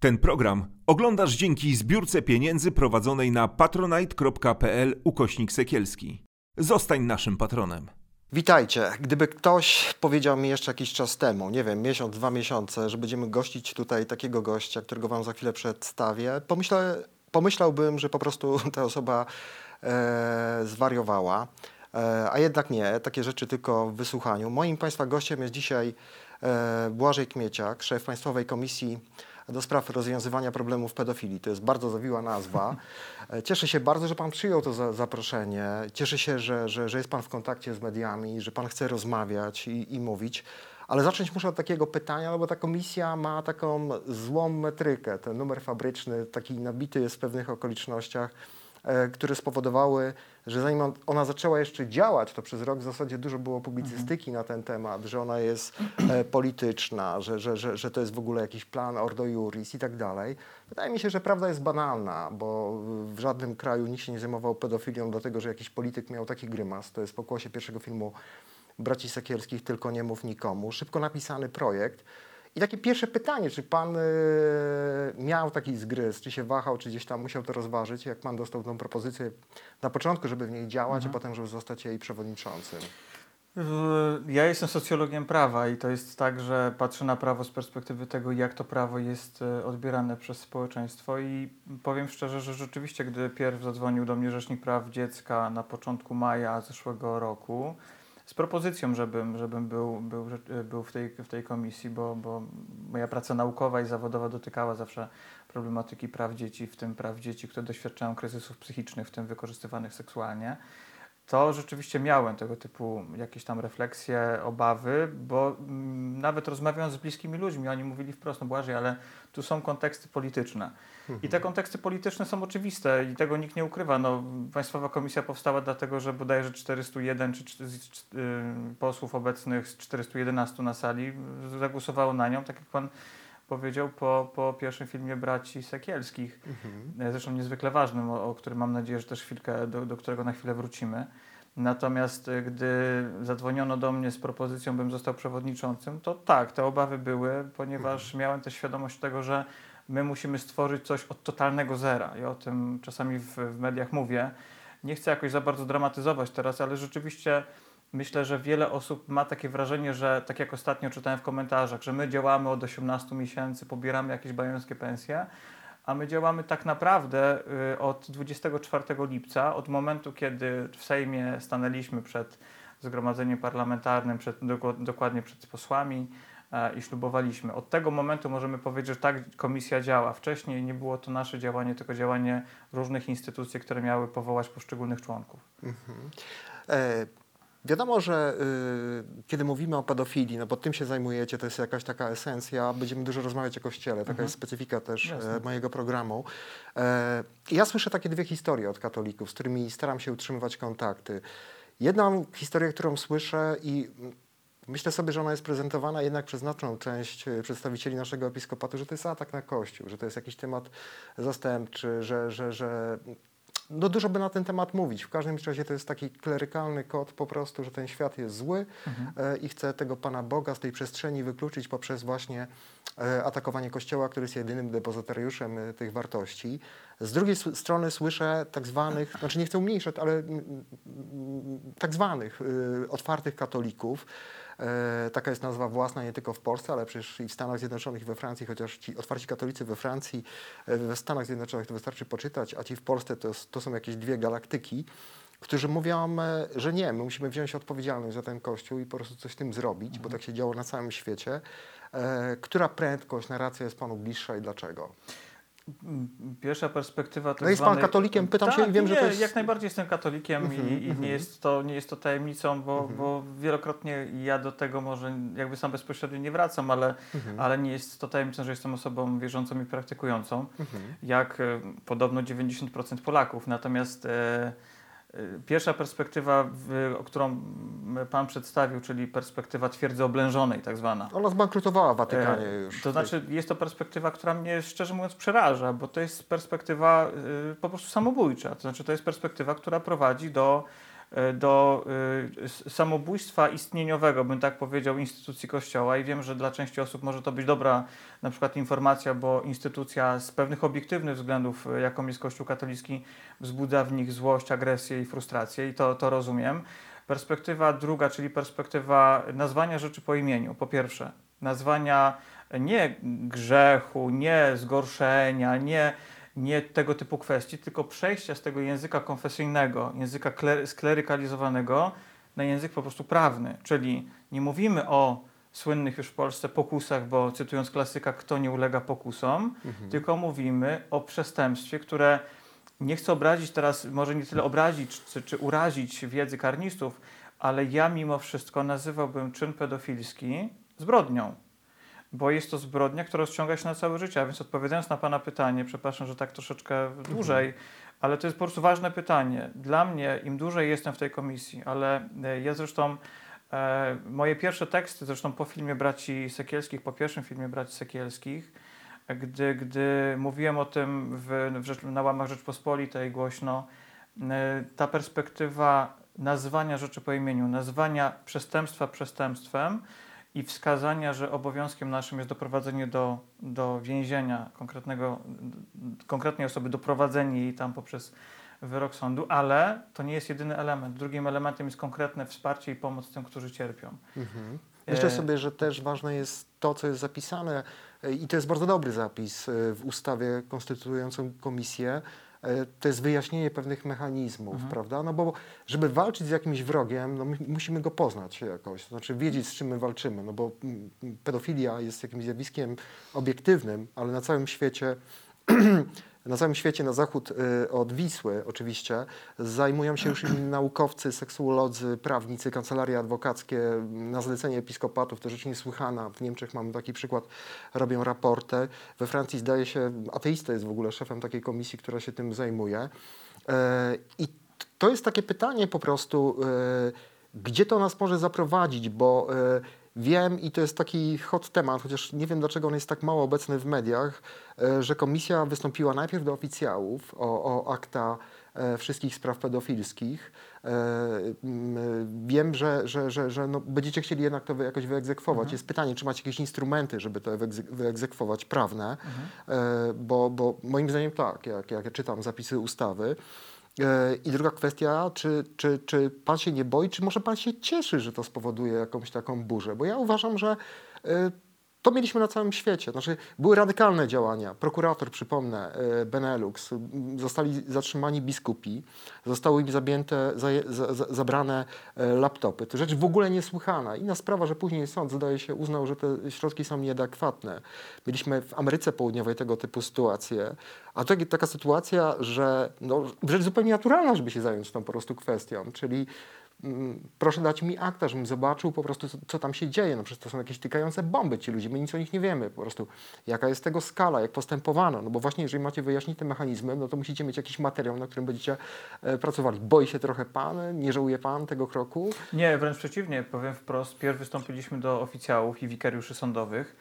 Ten program oglądasz dzięki zbiórce pieniędzy prowadzonej na patronite.pl ukośnik sekielski. Zostań naszym patronem. Witajcie. Gdyby ktoś powiedział mi jeszcze jakiś czas temu, nie wiem, miesiąc, dwa miesiące, że będziemy gościć tutaj takiego gościa, którego wam za chwilę przedstawię, pomyślałbym, że po prostu ta osoba e, zwariowała. E, a jednak nie, takie rzeczy tylko w wysłuchaniu. Moim Państwa gościem jest dzisiaj e, Błażej Kmieciak, szef Państwowej Komisji do spraw rozwiązywania problemów pedofilii. To jest bardzo zawiła nazwa. E, cieszę się bardzo, że Pan przyjął to za, zaproszenie. Cieszę się, że, że, że jest Pan w kontakcie z mediami, że Pan chce rozmawiać i, i mówić. Ale zacząć muszę od takiego pytania, no bo ta komisja ma taką złą metrykę. Ten numer fabryczny taki nabity jest w pewnych okolicznościach, które spowodowały, że zanim ona zaczęła jeszcze działać, to przez rok w zasadzie dużo było publicystyki na ten temat, że ona jest e, polityczna, że, że, że, że to jest w ogóle jakiś plan Ordo Juris i tak dalej. Wydaje mi się, że prawda jest banalna, bo w żadnym kraju nikt się nie zajmował pedofilią dlatego, że jakiś polityk miał taki grymas. To jest pokłosie pierwszego filmu braci Sekielskich, tylko nie mów nikomu. Szybko napisany projekt. I takie pierwsze pytanie, czy pan y, miał taki zgryz, czy się wahał, czy gdzieś tam musiał to rozważyć, jak pan dostał tą propozycję na początku, żeby w niej działać, Mhm. a potem, żeby zostać jej przewodniczącym? Ja jestem socjologiem prawa i to jest tak, że patrzę na prawo z perspektywy tego, jak to prawo jest e, odbierane przez społeczeństwo i powiem szczerze, że rzeczywiście, gdy pierw zadzwonił do mnie Rzecznik Praw Dziecka na początku maja zeszłego roku z propozycją, żebym, żebym był, był, był w, tej, w tej komisji, bo, bo moja praca naukowa i zawodowa dotykała zawsze problematyki praw dzieci, w tym praw dzieci, które doświadczają kryzysów psychicznych, w tym wykorzystywanych seksualnie to rzeczywiście miałem tego typu jakieś tam refleksje, obawy, bo mm, nawet rozmawiając z bliskimi ludźmi, oni mówili wprost, no Błażej, ale tu są konteksty polityczne. I te konteksty polityczne są oczywiste i tego nikt nie ukrywa. No, Państwowa Komisja powstała dlatego, że bodajże 401 czy, czy, z- y, posłów obecnych z 411 na sali zagłosowało na nią, tak jak Pan powiedział, po, po pierwszym filmie Braci Sekielskich e, zresztą niezwykle ważnym, o, o którym mam nadzieję, że też chwilkę, do, do którego na chwilę wrócimy. Natomiast e, gdy zadzwoniono do mnie z propozycją, bym został przewodniczącym, to tak, te obawy były, ponieważ miałem też świadomość tego, że my musimy stworzyć coś od totalnego zera. I o tym czasami w, w mediach mówię. Nie chcę jakoś za bardzo dramatyzować teraz, ale rzeczywiście myślę, że wiele osób ma takie wrażenie, że tak jak ostatnio czytałem w komentarzach, że my działamy od 18 miesięcy, pobieramy jakieś bajońskie pensje, a my działamy tak naprawdę y, od 24 lipca, od momentu, kiedy w Sejmie stanęliśmy przed zgromadzeniem parlamentarnym, przed, dokładnie przed posłami e, i ślubowaliśmy. Od tego momentu możemy powiedzieć, że tak komisja działa. Wcześniej nie było to nasze działanie, tylko działanie różnych instytucji, które miały powołać poszczególnych członków. E, wiadomo, że y, kiedy mówimy o pedofilii, no bo tym się zajmujecie, to jest jakaś taka esencja, będziemy dużo rozmawiać o Kościele, taka Mhm. jest specyfika też e, mojego programu. E, ja słyszę takie dwie historie od katolików, z którymi staram się utrzymywać kontakty. Jedną historię, którą słyszę i myślę sobie, że ona jest prezentowana jednak przez znaczną część e, przedstawicieli naszego episkopatu, że to jest atak na Kościół, że to jest jakiś temat zastępczy, że, że, że no dużo by na ten temat mówić. W każdym razie to jest taki klerykalny kod po prostu, że ten świat jest zły e, i chce tego Pana Boga z tej przestrzeni wykluczyć poprzez właśnie e, atakowanie Kościoła, który jest jedynym depozytariuszem e, tych wartości. Z drugiej strony słyszę tak zwanych, znaczy nie chcę umniejszać, ale mm, mm, tak zwanych otwartych katolików. E, taka jest nazwa własna nie tylko w Polsce, ale przecież i w Stanach Zjednoczonych i we Francji, chociaż ci otwarci katolicy we Francji, e, we Stanach Zjednoczonych to wystarczy poczytać, a ci w Polsce to, to są jakieś dwie galaktyki, którzy mówią, e, że nie, my musimy wziąć odpowiedzialność za ten kościół i po prostu coś z tym zrobić, bo tak się działo na całym świecie. Która prędkość, narracja jest Panu bliższa i dlaczego? Pierwsza perspektywa tak No jest pan zwanej- katolikiem? Pytam się tak, i wiem, że nie, to jest- jak najbardziej jestem katolikiem Mhm, i, i mhm. nie, jest to, nie jest to tajemnicą, bo, bo wielokrotnie ja do tego może jakby sam bezpośrednio nie wracam, ale, Mhm. ale nie jest to tajemnicą, że jestem osobą wierzącą i praktykującą, Mhm. jak e, podobno 90% Polaków. Natomiast e, pierwsza perspektywa, którą Pan przedstawił, czyli perspektywa twierdzy oblężonej tak zwana. Ona zbankrutowała w Watykanie E, już. To znaczy, jest to perspektywa, która mnie szczerze mówiąc przeraża, bo to jest perspektywa y, po prostu samobójcza. To znaczy, to jest perspektywa, która prowadzi do do y, samobójstwa istnieniowego, bym tak powiedział, instytucji Kościoła i wiem, że dla części osób może to być dobra na przykład informacja, bo instytucja z pewnych obiektywnych względów, jaką jest Kościół katolicki, wzbudza w nich złość, agresję i frustrację i to, to rozumiem. Perspektywa druga, czyli perspektywa nazwania rzeczy po imieniu. Po pierwsze, nazwania nie grzechu, nie zgorszenia, nie, nie tego typu kwestii, tylko przejścia z tego języka konfesyjnego, języka sklerykalizowanego na język po prostu prawny. Czyli nie mówimy o słynnych już w Polsce pokusach, bo cytując klasyka, kto nie ulega pokusom, mhm. tylko mówimy o przestępstwie, które nie chcę obrazić teraz, może nie tyle obrazić czy, czy urazić wiedzy karnistów, ale ja mimo wszystko nazywałbym czyn pedofilski zbrodnią bo jest to zbrodnia, która rozciąga się na całe życie. A więc odpowiadając na Pana pytanie, przepraszam, że tak troszeczkę dłużej, mhm. ale to jest po prostu ważne pytanie. Dla mnie, im dłużej jestem w tej komisji, ale e, ja zresztą, e, moje pierwsze teksty, zresztą po filmie Braci Sekielskich, po pierwszym filmie Braci Sekielskich, gdy, gdy mówiłem o tym w, w, na łamach Rzeczpospolitej głośno, e, ta perspektywa nazwania rzeczy po imieniu, nazwania przestępstwa przestępstwem, i wskazania, że obowiązkiem naszym jest doprowadzenie do, do więzienia konkretnego, konkretnej osoby, doprowadzenie jej tam poprzez wyrok sądu, ale to nie jest jedyny element. Drugim elementem jest konkretne wsparcie i pomoc tym, którzy cierpią. Mhm. Myślę sobie, że też ważne jest to, co jest zapisane i to jest bardzo dobry zapis e, w ustawie konstytuującą komisję, E, to jest wyjaśnienie pewnych mechanizmów, mhm. prawda? No bo żeby walczyć z jakimś wrogiem, no musimy go poznać jakoś, to znaczy wiedzieć, z czym my walczymy, no bo pedofilia jest jakimś zjawiskiem obiektywnym, ale na całym świecie na całym świecie, na zachód y, od Wisły oczywiście, zajmują się już naukowcy, seksuolodzy, prawnicy, kancelarie adwokackie na zlecenie episkopatów. To rzecz niesłychana. W Niemczech mamy taki przykład, robią raporty. We Francji zdaje się, ateista jest w ogóle szefem takiej komisji, która się tym zajmuje. E, I to jest takie pytanie po prostu, e, gdzie to nas może zaprowadzić, bo Wiem i to jest taki hot temat, chociaż nie wiem dlaczego on jest tak mało obecny w mediach, e, że komisja wystąpiła najpierw do oficjałów o, o akta e, wszystkich spraw pedofilskich. E, wiem, że, że, że, że no będziecie chcieli jednak to jakoś wyegzekwować. Mhm. Jest pytanie, czy macie jakieś instrumenty, żeby to wyegzekwować prawne, mhm. bo, bo moim zdaniem tak, jak, jak czytam zapisy ustawy, I druga kwestia, czy, czy, czy pan się nie boi, czy może pan się cieszy, że to spowoduje jakąś taką burzę? Bo ja uważam, że e, to mieliśmy na całym świecie. Znaczy, były radykalne działania. Prokurator, przypomnę, e, Benelux, zostali zatrzymani biskupi, zostały im zabięte, za, za, zabrane laptopy. To rzecz w ogóle niesłychana. Inna sprawa, że później sąd, zdaje się, uznał, że te środki są nieadekwatne. Mieliśmy w Ameryce Południowej tego typu sytuacje. A to taka sytuacja, że no, rzecz zupełnie naturalna, żeby się zająć tą po prostu kwestią, czyli proszę dać mi akta, żebym zobaczył po prostu, co, co, tam się dzieje. No przecież to są jakieś tykające bomby ci ludzie, my nic o nich nie wiemy. Po prostu jaka jest tego skala, jak postępowano. No bo właśnie jeżeli macie wyjaśnić te mechanizmy, no to musicie mieć jakiś materiał, na którym będziecie e, pracowali. Boi się trochę pan? Nie żałuje pan tego kroku? Nie, wręcz przeciwnie. Powiem wprost, pierw wystąpiliśmy do oficjałów i wikariuszy sądowych,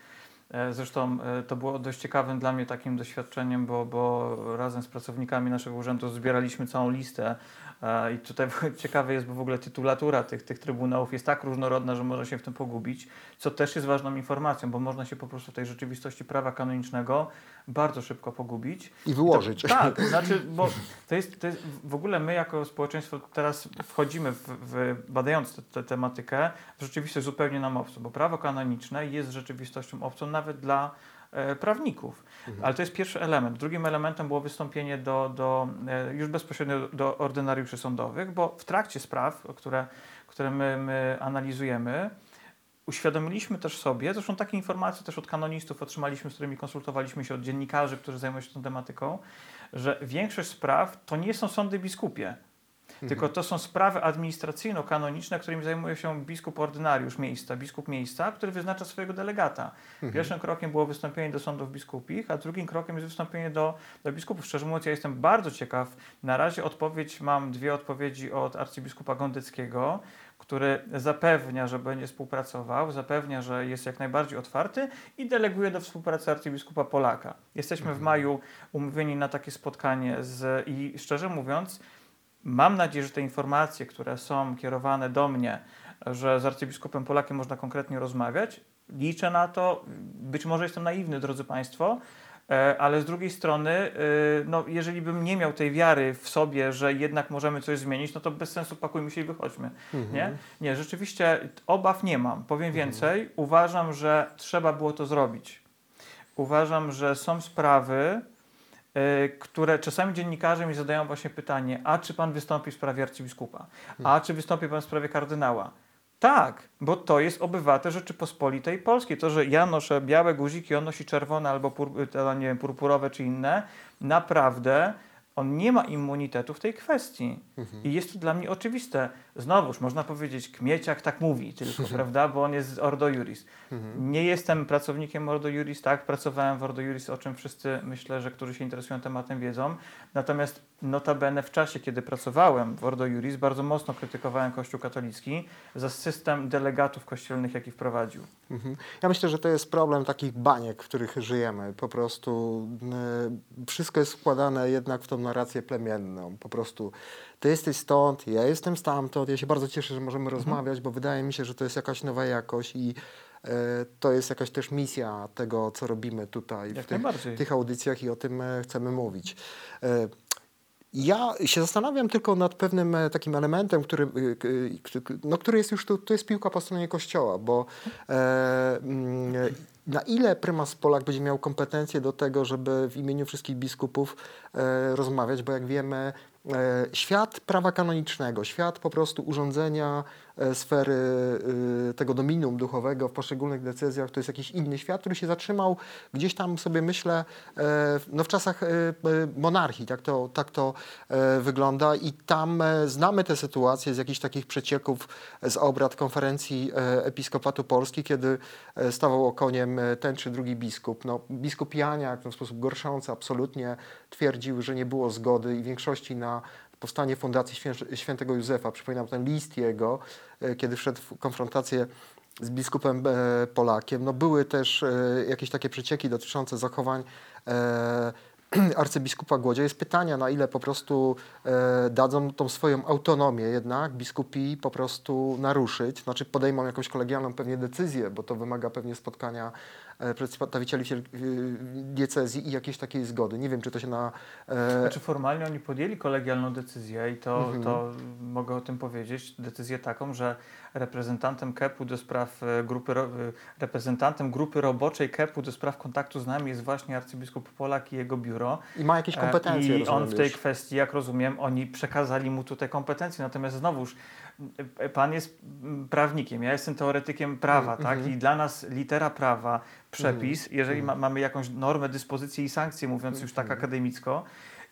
zresztą e, to było dość ciekawym dla mnie takim doświadczeniem, bo, bo razem z pracownikami naszego urzędu zbieraliśmy całą listę E, I tutaj ciekawe jest, bo w ogóle tytulatura tych, tych trybunałów jest tak różnorodna, że można się w tym pogubić, co też jest ważną informacją, bo można się po prostu w tej rzeczywistości prawa kanonicznego bardzo szybko pogubić. I wyłożyć. To, tak, znaczy, bo to jest, to jest w ogóle my jako społeczeństwo teraz wchodzimy, w, w badając tę tematykę, w rzeczywistość zupełnie nam obcą, bo prawo kanoniczne jest rzeczywistością obcą nawet dla E, prawników. Mhm. Ale to jest pierwszy element. Drugim elementem było wystąpienie do, do, e, już bezpośrednio do ordynariuszy sądowych, bo w trakcie spraw, które, które my, my analizujemy, uświadomiliśmy też sobie, zresztą takie informacje też od kanonistów otrzymaliśmy, z którymi konsultowaliśmy się, od dziennikarzy, którzy zajmują się tą tematyką, że większość spraw to nie są sądy biskupie. Mhm. Tylko to są sprawy administracyjno-kanoniczne, którymi zajmuje się biskup ordynariusz miejsca, biskup miejsca, który wyznacza swojego delegata. Mhm. Pierwszym krokiem było wystąpienie do sądów biskupich, a drugim krokiem jest wystąpienie do, do biskupów. Szczerze mówiąc, ja jestem bardzo ciekaw. Na razie odpowiedź, mam dwie odpowiedzi od arcybiskupa Gondeckiego, który zapewnia, że będzie współpracował, zapewnia, że jest jak najbardziej otwarty i deleguje do współpracy arcybiskupa Polaka. Jesteśmy w mhm. maju umówieni na takie spotkanie z, i szczerze mówiąc, mam nadzieję, że te informacje, które są kierowane do mnie, że z arcybiskupem Polakiem można konkretnie rozmawiać, liczę na to. Być może jestem naiwny, drodzy Państwo, e, ale z drugiej strony, e, no, jeżeli bym nie miał tej wiary w sobie, że jednak możemy coś zmienić, no to bez sensu pakujmy się i wychodźmy. Mhm. Nie? nie, rzeczywiście obaw nie mam. Powiem więcej, uważam, że trzeba było to zrobić. Uważam, że są sprawy, które czasami dziennikarze mi zadają właśnie pytanie, a czy pan wystąpi w sprawie arcybiskupa? A czy wystąpi pan w sprawie kardynała? Tak, bo to jest obywatel Rzeczypospolitej Polskiej. To, że ja noszę białe guziki, on nosi czerwone albo pur, to, nie wiem, purpurowe czy inne, naprawdę on nie ma immunitetu w tej kwestii. I jest to dla mnie oczywiste. Znowuż można powiedzieć, Kmieciak tak mówi tylko, prawda, bo on jest z Ordo Juris. Nie jestem pracownikiem Ordo Juris, tak, pracowałem w Ordo Juris, o czym wszyscy myślę, że którzy się interesują tematem wiedzą. Natomiast notabene w czasie, kiedy pracowałem w Ordo Juris, bardzo mocno krytykowałem Kościół katolicki za system delegatów kościelnych, jaki wprowadził. Mhm. Ja myślę, że to jest problem takich baniek, w których żyjemy. Po prostu y, wszystko jest składane jednak w tą narrację plemienną. Po prostu ty jesteś stąd, ja jestem stamtąd. Ja się bardzo cieszę, że możemy rozmawiać, bo wydaje mi się, że to jest jakaś nowa jakość i y, to jest jakaś też misja tego, co robimy tutaj Jak w tych, tych audycjach i o tym e, chcemy mówić. E, ja się zastanawiam tylko nad pewnym e, takim elementem, który, y, k- no, który jest już tu, to jest piłka po stronie kościoła, bo e, mm, na ile prymas Polak będzie miał kompetencje do tego, żeby w imieniu wszystkich biskupów e, rozmawiać, bo jak wiemy, e, świat prawa kanonicznego, świat po prostu urządzenia e, sfery e, tego dominum duchowego w poszczególnych decyzjach, to jest jakiś inny świat, który się zatrzymał. Gdzieś tam sobie myślę, e, no w czasach e, e, monarchii, tak to, tak to e, wygląda. I tam e, znamy te sytuacje z jakichś takich przecieków z obrad konferencji e, Episkopatu Polski, kiedy e, stawał okoniem e, ten czy drugi biskup. No, biskup Janiak w sposób gorszący absolutnie twierdził, że nie było zgody i większości na powstanie Fundacji Świę- Świętego Józefa. Przypominam ten list jego, e, kiedy wszedł w konfrontację z biskupem e, Polakiem. No, były też e, jakieś takie przecieki dotyczące zachowań arcybiskupa Głodzia. Jest pytanie, na ile po prostu dadzą tą swoją autonomię jednak biskupi po prostu naruszyć, znaczy podejmą jakąś kolegialną pewnie decyzję, bo to wymaga pewnie spotkania przedstawicieli wiel- y, diecezji i jakiejś takiej zgody. Nie wiem, czy to się na... E, Znaczy formalnie oni podjęli kolegialną decyzję i to, Mhm. to mogę o tym powiedzieć, decyzję taką, że reprezentantem KEP-u do spraw e, grupy, e, reprezentantem grupy roboczej KEP-u do spraw kontaktu z nami jest właśnie arcybiskup Polak i jego biuro. I ma jakieś E, kompetencje, I on w tej kwestii, jak rozumiem, oni przekazali mu tutaj kompetencje. Natomiast znowuż, e, pan jest mm, prawnikiem, ja jestem teoretykiem prawa, Mm, tak? mhm. I dla nas litera prawa, przepis, jeżeli ma, mamy jakąś normę, dyspozycję i sankcje, mówiąc już tak akademicko,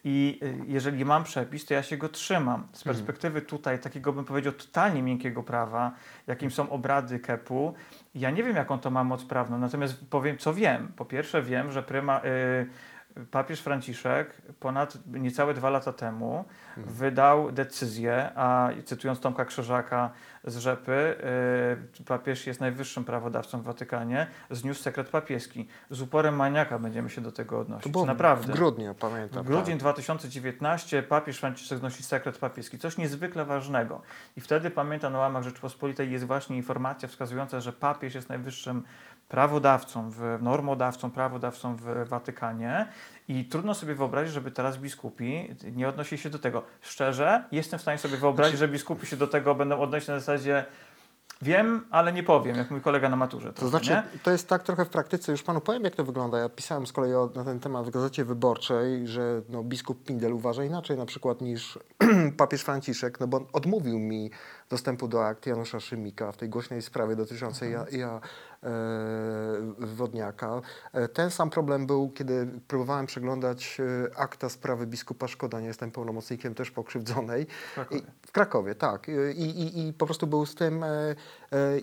i y, jeżeli mam przepis, to ja się go trzymam. Z perspektywy tutaj takiego, bym powiedział, totalnie miękkiego prawa, jakim są obrady KEP-u, ja nie wiem, jaką to ma moc prawną, natomiast powiem, co wiem. Po pierwsze wiem, że pryma, y, papież Franciszek ponad niecałe dwa lata temu Mhm. wydał decyzję, a cytując Tomka Krzyżaka z Rzepy, y, papież jest najwyższym prawodawcą w Watykanie, zniósł sekret papieski. Z uporem maniaka będziemy się do tego To odnosić. było Naprawdę. w grudniu, pamiętam. W grudzień tak. 2019 papież Franciszek znosi sekret papieski, coś niezwykle ważnego. I wtedy pamiętam na łamach Rzeczypospolitej jest właśnie informacja wskazująca, że papież jest najwyższym prawodawcą, w, normodawcą, prawodawcą w Watykanie i trudno sobie wyobrazić, żeby teraz biskupi nie odnosili się do tego. Szczerze, jestem w stanie sobie wyobrazić, że biskupi się do tego będą odnosić na zasadzie wiem, ale nie powiem, jak mój kolega na maturze. To trochę, znaczy, nie? to jest tak trochę w praktyce, już panu powiem, jak to wygląda. Ja pisałem z kolei o, na ten temat w Gazecie Wyborczej, że no, biskup Pindel uważa inaczej na przykład niż papież Franciszek, no bo on odmówił mi dostępu do akt Janusza Szymika w tej głośnej sprawie dotyczącej ja, ja, e, Wodniaka. E, ten sam problem był, kiedy próbowałem przeglądać e, akta sprawy biskupa Szkoda, nie jestem pełnomocnikiem też pokrzywdzonej. W Krakowie. I, w Krakowie, tak. I, i, I po prostu był z tym e, e,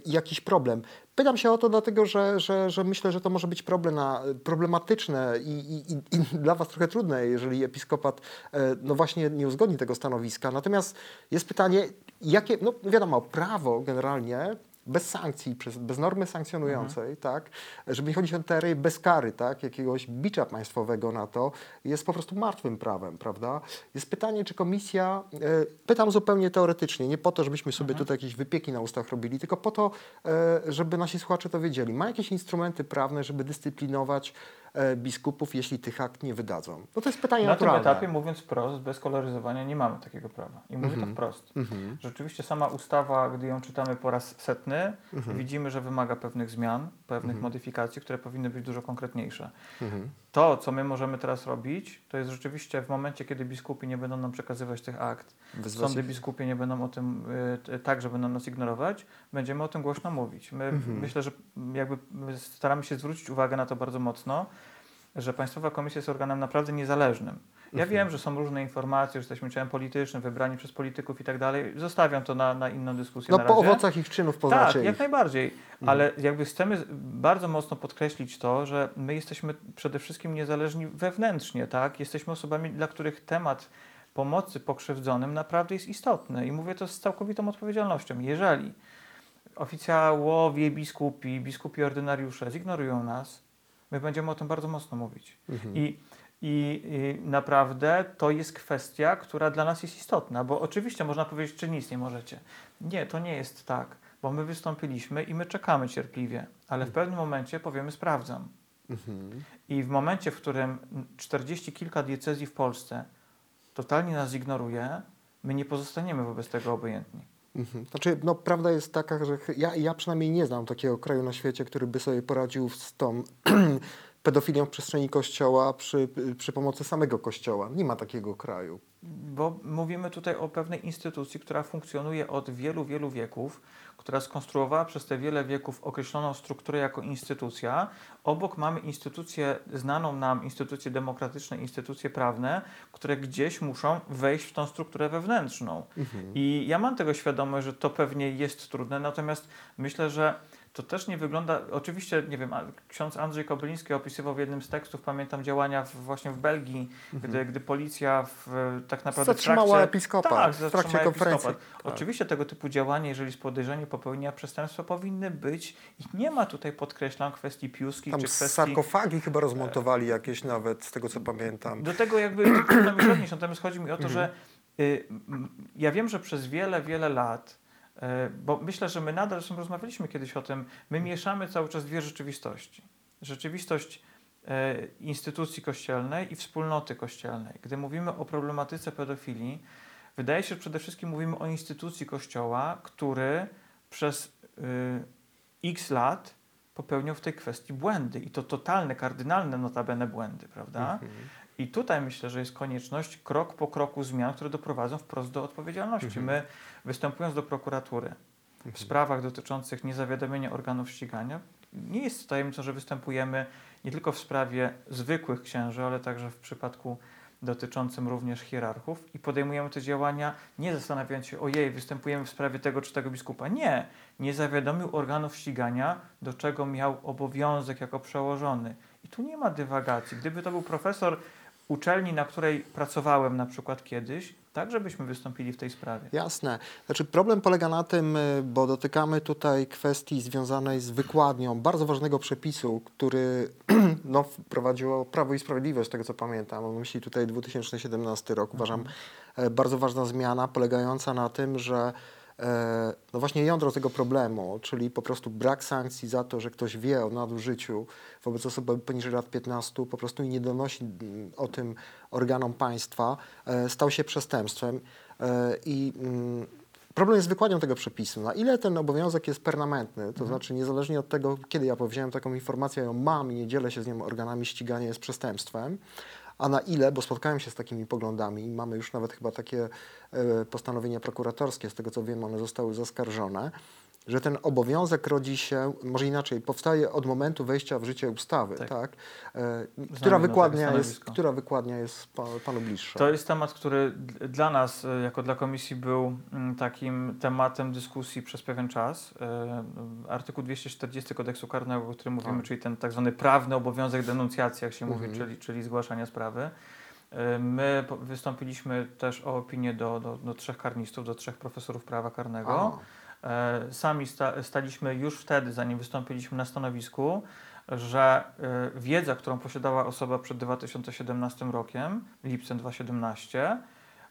jakiś problem. Pytam się o to dlatego, że, że, że myślę, że to może być problem problematyczne i, i, i, dla Was trochę trudne, jeżeli episkopat e, no właśnie nie uzgodni tego stanowiska. Natomiast jest pytanie, jakie, no wiadomo, prawo generalnie bez sankcji, bez normy sankcjonującej, tak, żeby nie chodzić o teorii bez kary, tak, jakiegoś bicza państwowego na to, jest po prostu martwym prawem, prawda? Jest pytanie, czy komisja, e, pytam zupełnie teoretycznie, nie po to, żebyśmy sobie tutaj jakieś wypieki na ustach robili, tylko po to, e, żeby nasi słuchacze to wiedzieli. Ma jakieś instrumenty prawne, żeby dyscyplinować biskupów, jeśli tych akt nie wydadzą? No to jest pytanie Na tym naturalne. etapie, mówiąc wprost, bez koloryzowania nie mamy takiego prawa. I mówię Mhm. to wprost. Rzeczywiście sama ustawa, gdy ją czytamy po raz setny, Mhm. widzimy, że wymaga pewnych zmian, pewnych modyfikacji, które powinny być dużo konkretniejsze. To, co my możemy teraz robić, to jest rzeczywiście w momencie, kiedy biskupi nie będą nam przekazywać tych akt, Wezwać sądy ich- biskupie nie będą o tym y, tak, że będą nas ignorować, będziemy o tym głośno mówić. My Mhm. myślę, że jakby my staramy się zwrócić uwagę na to bardzo mocno, że Państwowa Komisja jest organem naprawdę niezależnym. Ja wiem, że są różne informacje, że jesteśmy ciałem politycznym, wybrani przez polityków i tak dalej. Zostawiam to na, na inną dyskusję No na po owocach ich czynów poznacie Tak, jak najbardziej. Mhm. Ale jakby chcemy bardzo mocno podkreślić to, że my jesteśmy przede wszystkim niezależni wewnętrznie, tak? Jesteśmy osobami, dla których temat pomocy pokrzywdzonym naprawdę jest istotny. I mówię to z całkowitą odpowiedzialnością. Jeżeli oficjałowie, biskupi, biskupi ordynariusze zignorują nas, my będziemy o tym bardzo mocno mówić. Mhm. I, i, I naprawdę to jest kwestia, która dla nas jest istotna, bo oczywiście można powiedzieć, czy nic nie możecie. Nie, to nie jest tak, bo my wystąpiliśmy i my czekamy cierpliwie, ale w pewnym momencie powiemy sprawdzam. Mhm. I w momencie, w którym 40 kilka diecezji w Polsce totalnie nas ignoruje, my nie pozostaniemy wobec tego obojętni. Mhm. Znaczy, no, prawda jest taka, że ja, ja przynajmniej nie znam takiego kraju na świecie, który by sobie poradził z tą pedofilią w przestrzeni kościoła przy, przy pomocy samego kościoła. Nie ma takiego kraju. Bo mówimy tutaj o pewnej instytucji, która funkcjonuje od wielu, wielu wieków, która skonstruowała przez te wiele wieków określoną strukturę jako instytucja. Obok mamy instytucje, znaną nam instytucje demokratyczne, instytucje prawne, które gdzieś muszą wejść w tą strukturę wewnętrzną. I ja mam tego świadomość, że to pewnie jest trudne, natomiast myślę, że to też nie wygląda, oczywiście, nie wiem, ksiądz Andrzej Kobyliński opisywał w jednym z tekstów, pamiętam działania w, właśnie w Belgii, gdy, gdy policja w, tak naprawdę w Zatrzymała trakcie, episkopa tak, w trakcie konferencji. episkopat. Oczywiście tego typu działania, jeżeli z podejrzeniem popełnienia przestępstwa powinny być i nie ma tutaj, podkreślam, kwestii piuskich Tam czy kwestii... sarkofagi chyba rozmontowali jakieś nawet, z tego co pamiętam. Do tego jakby trudno mi odnieść, natomiast chodzi mi o to, że y, ja wiem, że przez wiele, wiele lat, bo myślę, że my nadal, zresztą rozmawialiśmy kiedyś o tym, my mieszamy cały czas dwie rzeczywistości. Rzeczywistość y, instytucji kościelnej i wspólnoty kościelnej. Gdy mówimy o problematyce pedofilii, wydaje się, że przede wszystkim mówimy o instytucji kościoła, który przez y, x lat popełniał w tej kwestii błędy i to totalne, kardynalne notabene błędy, prawda? Mhm. I tutaj myślę, że jest konieczność krok po kroku zmian, które doprowadzą wprost do odpowiedzialności. Mhm. My występując do prokuratury w sprawach dotyczących niezawiadomienia organów ścigania, nie jest tajemnicą, że występujemy nie tylko w sprawie zwykłych księży, ale także w przypadku dotyczącym również hierarchów i podejmujemy te działania nie zastanawiając się, ojej, występujemy w sprawie tego czy tego biskupa. Nie, nie zawiadomił organów ścigania, do czego miał obowiązek jako przełożony. I tu nie ma dywagacji. Gdyby to był profesor uczelni, na której pracowałem na przykład kiedyś, także byśmy wystąpili w tej sprawie. Jasne. Znaczy problem polega na tym, y, bo dotykamy tutaj kwestii związanej z wykładnią bardzo ważnego przepisu, który no, wprowadziło Prawo i Sprawiedliwość, z tego co pamiętam. Mam myśli tutaj 2017 rok. Uważam e, bardzo ważna zmiana polegająca na tym, że no właśnie jądro tego problemu, czyli po prostu brak sankcji za to, że ktoś wie o nadużyciu wobec osoby poniżej lat 15 po prostu i nie donosi mm, o tym organom państwa, e, stał się przestępstwem. E, I mm, problem jest z wykładnią tego przepisu. Na ile ten obowiązek jest permanentny, to znaczy niezależnie od tego, kiedy ja powiedziałem taką informację, ją mam i nie dzielę się z nią organami ścigania jest przestępstwem, a na ile, bo spotkałem się z takimi poglądami i mamy już nawet chyba takie e, postanowienia prokuratorskie, z tego co wiem, one zostały zaskarżone, że ten obowiązek rodzi się, może inaczej, powstaje od momentu wejścia w życie ustawy, tak? Tak. E, która, wykładnia jest, która wykładnia jest pa, panu bliższa? To jest temat, który dla nas, e, jako dla komisji, był mm, takim tematem dyskusji przez pewien czas. E, Artykuł 240 kodeksu karnego, o którym mówimy, Tak. czyli ten tak zwany prawny obowiązek denuncjacji, jak się mówi, Mhm. czyli, czyli zgłaszania sprawy. My wystąpiliśmy też o opinię do, do, do trzech karnistów, do trzech profesorów prawa karnego. A, E, sami sta, staliśmy już wtedy, zanim wystąpiliśmy na stanowisku, że e, wiedza, którą posiadała osoba przed 2017 rokiem, lipcem 2017,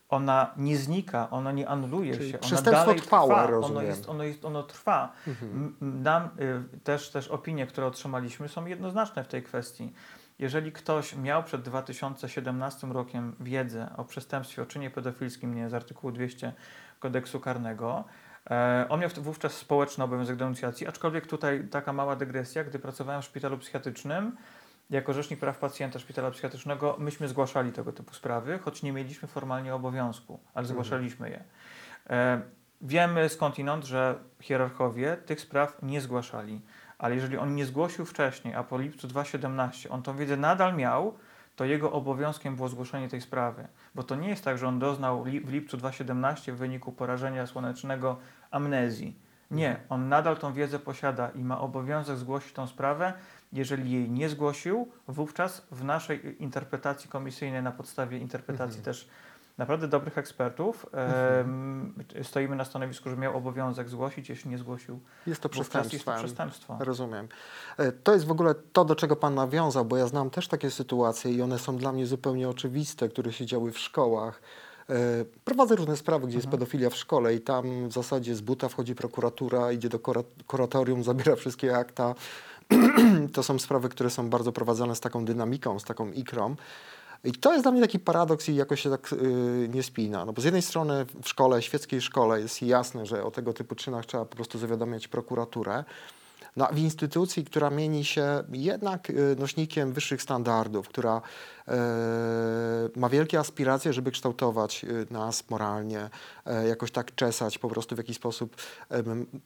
ona nie znika, ona nie anuluje Czyli się, ona dalej trwa, ono, jest, ono, jest, ono trwa. Mhm. Nam y, też, też opinie, które otrzymaliśmy są jednoznaczne w tej kwestii. Jeżeli ktoś miał przed 2017 rokiem wiedzę o przestępstwie, o czynie pedofilskim, nie z artykułu 200 kodeksu karnego, e, on miał wówczas społeczny obowiązek denuncjacji, aczkolwiek tutaj taka mała dygresja, gdy pracowałem w szpitalu psychiatrycznym, jako rzecznik praw pacjenta szpitala psychiatrycznego, myśmy zgłaszali tego typu sprawy, choć nie mieliśmy formalnie obowiązku, ale zgłaszaliśmy je. E, wiemy skądinąd, że hierarchowie tych spraw nie zgłaszali, ale jeżeli on nie zgłosił wcześniej, a po lipcu 2017 on tą wiedzę nadal miał, to jego obowiązkiem było zgłoszenie tej sprawy. Bo to nie jest tak, że on doznał li- w lipcu 2017 w wyniku porażenia słonecznego amnezji. Nie, on nadal tą wiedzę posiada i ma obowiązek zgłosić tą sprawę. Jeżeli jej nie zgłosił, wówczas w naszej interpretacji komisyjnej, na podstawie interpretacji Mhm. też naprawdę dobrych ekspertów, em, stoimy na stanowisku, że miał obowiązek zgłosić, jeśli nie zgłosił, Jest to wówczas jest to przestępstwo. Rozumiem. E, To jest w ogóle to, do czego Pan nawiązał, bo ja znam też takie sytuacje i one są dla mnie zupełnie oczywiste, które się działy w szkołach. E, Prowadzę różne sprawy, gdzie jest Mhm. pedofilia w szkole i tam w zasadzie z buta wchodzi prokuratura, idzie do kura- kuratorium, zabiera wszystkie akta. to są sprawy, które są bardzo prowadzone z taką dynamiką, z taką ikrą. I to jest dla mnie taki paradoks i jakoś się tak y, nie spina. No bo z jednej strony w szkole, świeckiej szkole jest jasne, że o tego typu czynach trzeba po prostu zawiadamiać prokuraturę. No, w instytucji, która mieni się jednak y, nośnikiem wyższych standardów, która ma wielkie aspiracje, żeby kształtować y, nas moralnie, e, jakoś tak czesać po prostu w jakiś sposób,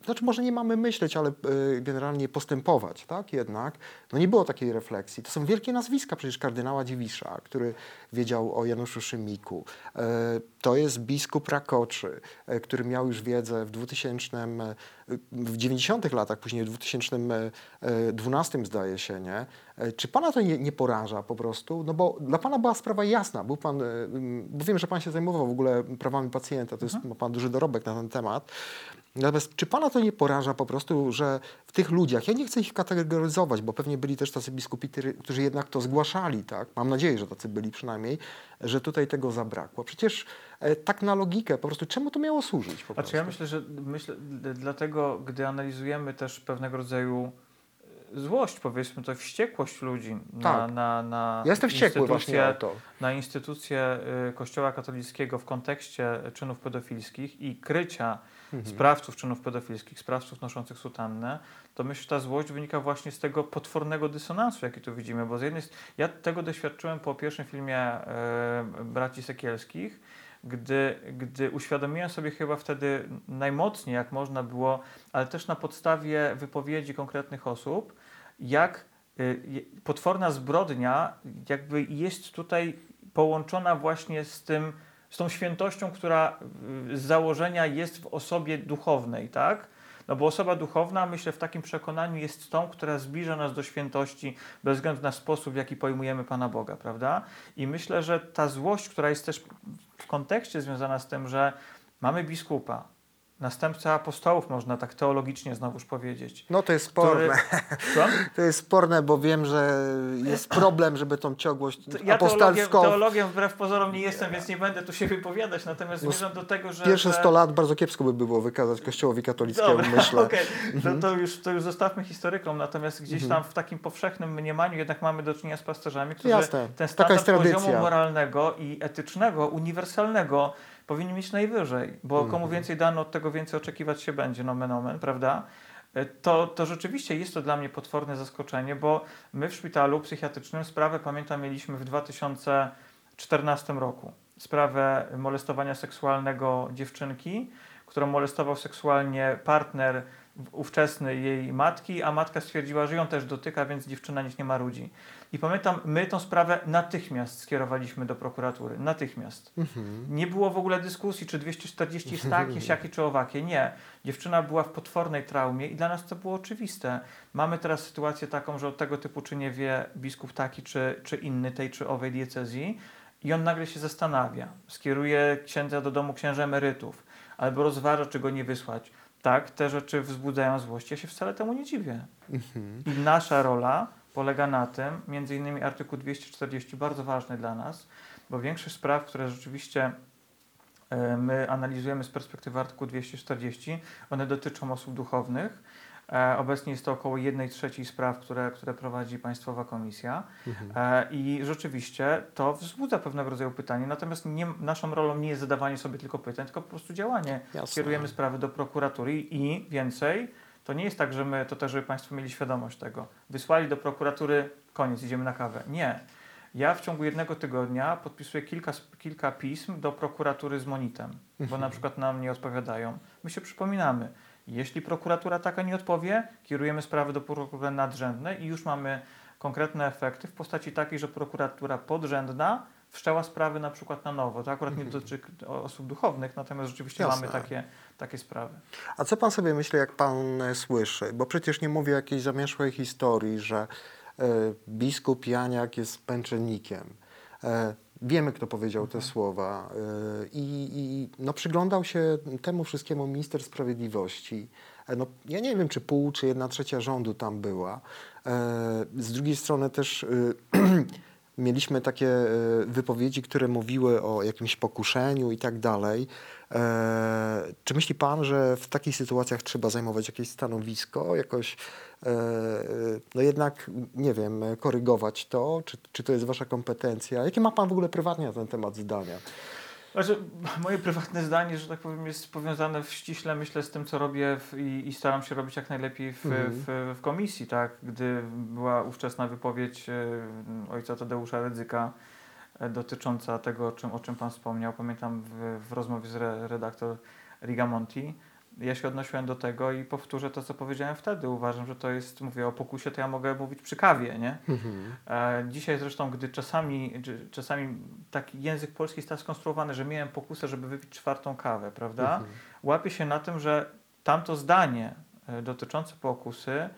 znaczy może nie mamy myśleć, ale e, generalnie postępować, tak jednak. No nie było takiej refleksji. To są wielkie nazwiska, przecież kardynała Dziwisza, który wiedział o Januszu Szymiku. E, To jest biskup Rakoczy, e, który miał już wiedzę w 2000, e, w 90 latach, później w 2012 zdaje się, nie? E, Czy pana to nie, nie poraża po prostu? No bo dla pana była sprawa jasna. Był pan, e, bo wiem, że pan się zajmował w ogóle prawami pacjenta, to jest, ma pan duży dorobek na ten temat. Natomiast czy pana to nie poraża po prostu, że w tych ludziach, ja nie chcę ich kategoryzować, bo pewnie byli też tacy biskupi, którzy jednak to zgłaszali, tak? Mam nadzieję, że tacy byli przynajmniej, że tutaj tego zabrakło. Przecież e, tak na logikę, po prostu czemu to miało służyć po Znaczy prostu? ja myślę, że myślę, dlatego, gdy analizujemy też pewnego rodzaju złość, powiedzmy to, wściekłość ludzi na, Tak. na, na Ja jestem wściekły właśnie o to. na instytucje y, Kościoła katolickiego w kontekście czynów pedofilskich i krycia Mhm. sprawców czynów pedofilskich, sprawców noszących sutannę, to myślę, że ta złość wynika właśnie z tego potwornego dysonansu, jaki tu widzimy, bo z jednej strony, ja tego doświadczyłem po pierwszym filmie e, braci Sekielskich, gdy, gdy uświadomiłem sobie chyba wtedy najmocniej, jak można było, ale też na podstawie wypowiedzi konkretnych osób, jak y, potworna zbrodnia jakby jest tutaj połączona właśnie z tym, z tą świętością, która y, z założenia jest w osobie duchownej, tak? No bo osoba duchowna, myślę, w takim przekonaniu jest tą, która zbliża nas do świętości bez względu na sposób, w jaki pojmujemy Pana Boga, prawda? I myślę, że ta złość, która jest też w kontekście związana z tym, że mamy biskupa, następca apostołów, można tak teologicznie znowuż powiedzieć. No to jest który- sporne. Co? To jest sporne, bo wiem, że jest problem, żeby tą ciągłość Ja apostolską... teologiem wbrew pozorom nie jestem, więc nie będę tu się wypowiadać, natomiast No, zmierzam do tego, że... Pierwsze że... 100 lat bardzo kiepsko by było wykazać Kościołowi katolickiemu, Dobra, myślę. okej. To, to, już, to już zostawmy historykom, natomiast gdzieś Mhm. tam w takim powszechnym mniemaniu jednak mamy do czynienia z pasterzami, którzy Jasne, ten taka jest standard poziomu moralnego i etycznego, uniwersalnego powinni mieć najwyżej, bo Mhm. komu więcej dano, od tego więcej oczekiwać się będzie, nomen omen, prawda? E, To, to rzeczywiście jest to dla mnie potworne zaskoczenie, bo my w szpitalu psychiatrycznym sprawę, pamiętam, mieliśmy w 2014 roku. Sprawę molestowania seksualnego dziewczynki, którą molestował seksualnie partner ówczesny jej matki, a matka stwierdziła, że ją też dotyka, więc dziewczyna nic nie marudzi. I pamiętam, my tą sprawę natychmiast skierowaliśmy do prokuratury. Natychmiast. Mhm. Nie było w ogóle dyskusji, czy 240 jest takie, siakie, czy owakie. Nie. Dziewczyna była w potwornej traumie i dla nas to było oczywiste. Mamy teraz sytuację taką, że o tego typu czy nie wie biskup taki, czy, czy inny tej, czy owej diecezji i on nagle się zastanawia. Skieruje księdza do domu księży emerytów albo rozważa, czy go nie wysłać. Tak, te rzeczy wzbudzają złość. Ja się wcale temu nie dziwię. Mhm. I nasza rola polega na tym, między innymi artykuł 240, bardzo ważny dla nas, bo większość spraw, które rzeczywiście e, my analizujemy z perspektywy artykułu 240, one dotyczą osób duchownych. E, Obecnie jest to około 1 trzeciej spraw, które, które prowadzi Państwowa Komisja. Mhm. E, I rzeczywiście to wzbudza pewnego rodzaju pytanie, natomiast nie, naszą rolą nie jest zadawanie sobie tylko pytań, tylko po prostu działanie. Jasne. Kierujemy sprawy do prokuratury i więcej, to nie jest tak, że my, to też, żeby Państwo mieli świadomość tego, wysłali do prokuratury, koniec, idziemy na kawę. Nie. Ja w ciągu jednego tygodnia podpisuję kilka, kilka pism do prokuratury z monitem, bo na przykład nam nie odpowiadają. My się przypominamy. Jeśli prokuratura taka nie odpowie, kierujemy sprawy do prokuratury nadrzędnej i już mamy konkretne efekty w postaci takiej, że prokuratura podrzędna wszczęła sprawy na przykład na nowo. To akurat nie dotyczy osób duchownych, natomiast rzeczywiście Jasne. mamy takie, takie sprawy. A co pan sobie myśli, jak pan e, słyszy? Bo przecież nie mówię o jakiejś zamieszłej historii, że e, biskup Janiak jest pęczennikiem. E, wiemy, kto powiedział te słowa. E, I i no, przyglądał się temu wszystkiemu minister sprawiedliwości. E, no, ja nie wiem, czy pół, czy jedna trzecia rządu tam była. E, z drugiej strony też e, mieliśmy takie e, wypowiedzi, które mówiły o jakimś pokuszeniu i tak dalej. E, Czy myśli pan, że w takich sytuacjach trzeba zajmować jakieś stanowisko, jakoś, e, no jednak, nie wiem, korygować to? Czy, czy to jest wasza kompetencja? Jakie ma pan w ogóle prywatnie na ten temat zdania? Znaczy, moje prywatne zdanie, że tak powiem, jest powiązane w ściśle, myślę, z tym, co robię w, i, i staram się robić jak najlepiej w, Mhm. w, w komisji, tak? Gdy była ówczesna wypowiedź e, ojca Tadeusza Rydzyka e, dotycząca tego, o czym, o czym Pan wspomniał. Pamiętam w, w rozmowie z re, redaktor Rigamonti, ja się odnosiłem do tego i powtórzę to, co powiedziałem wtedy. Uważam, że to jest, mówię o pokusie, to ja mogę mówić przy kawie, nie? E, Dzisiaj zresztą, gdy czasami, czasami taki język polski jest tak skonstruowany, że miałem pokusę, żeby wypić czwartą kawę, prawda? Mhm. Łapię się na tym, że tamto zdanie e, dotyczące pokusy e,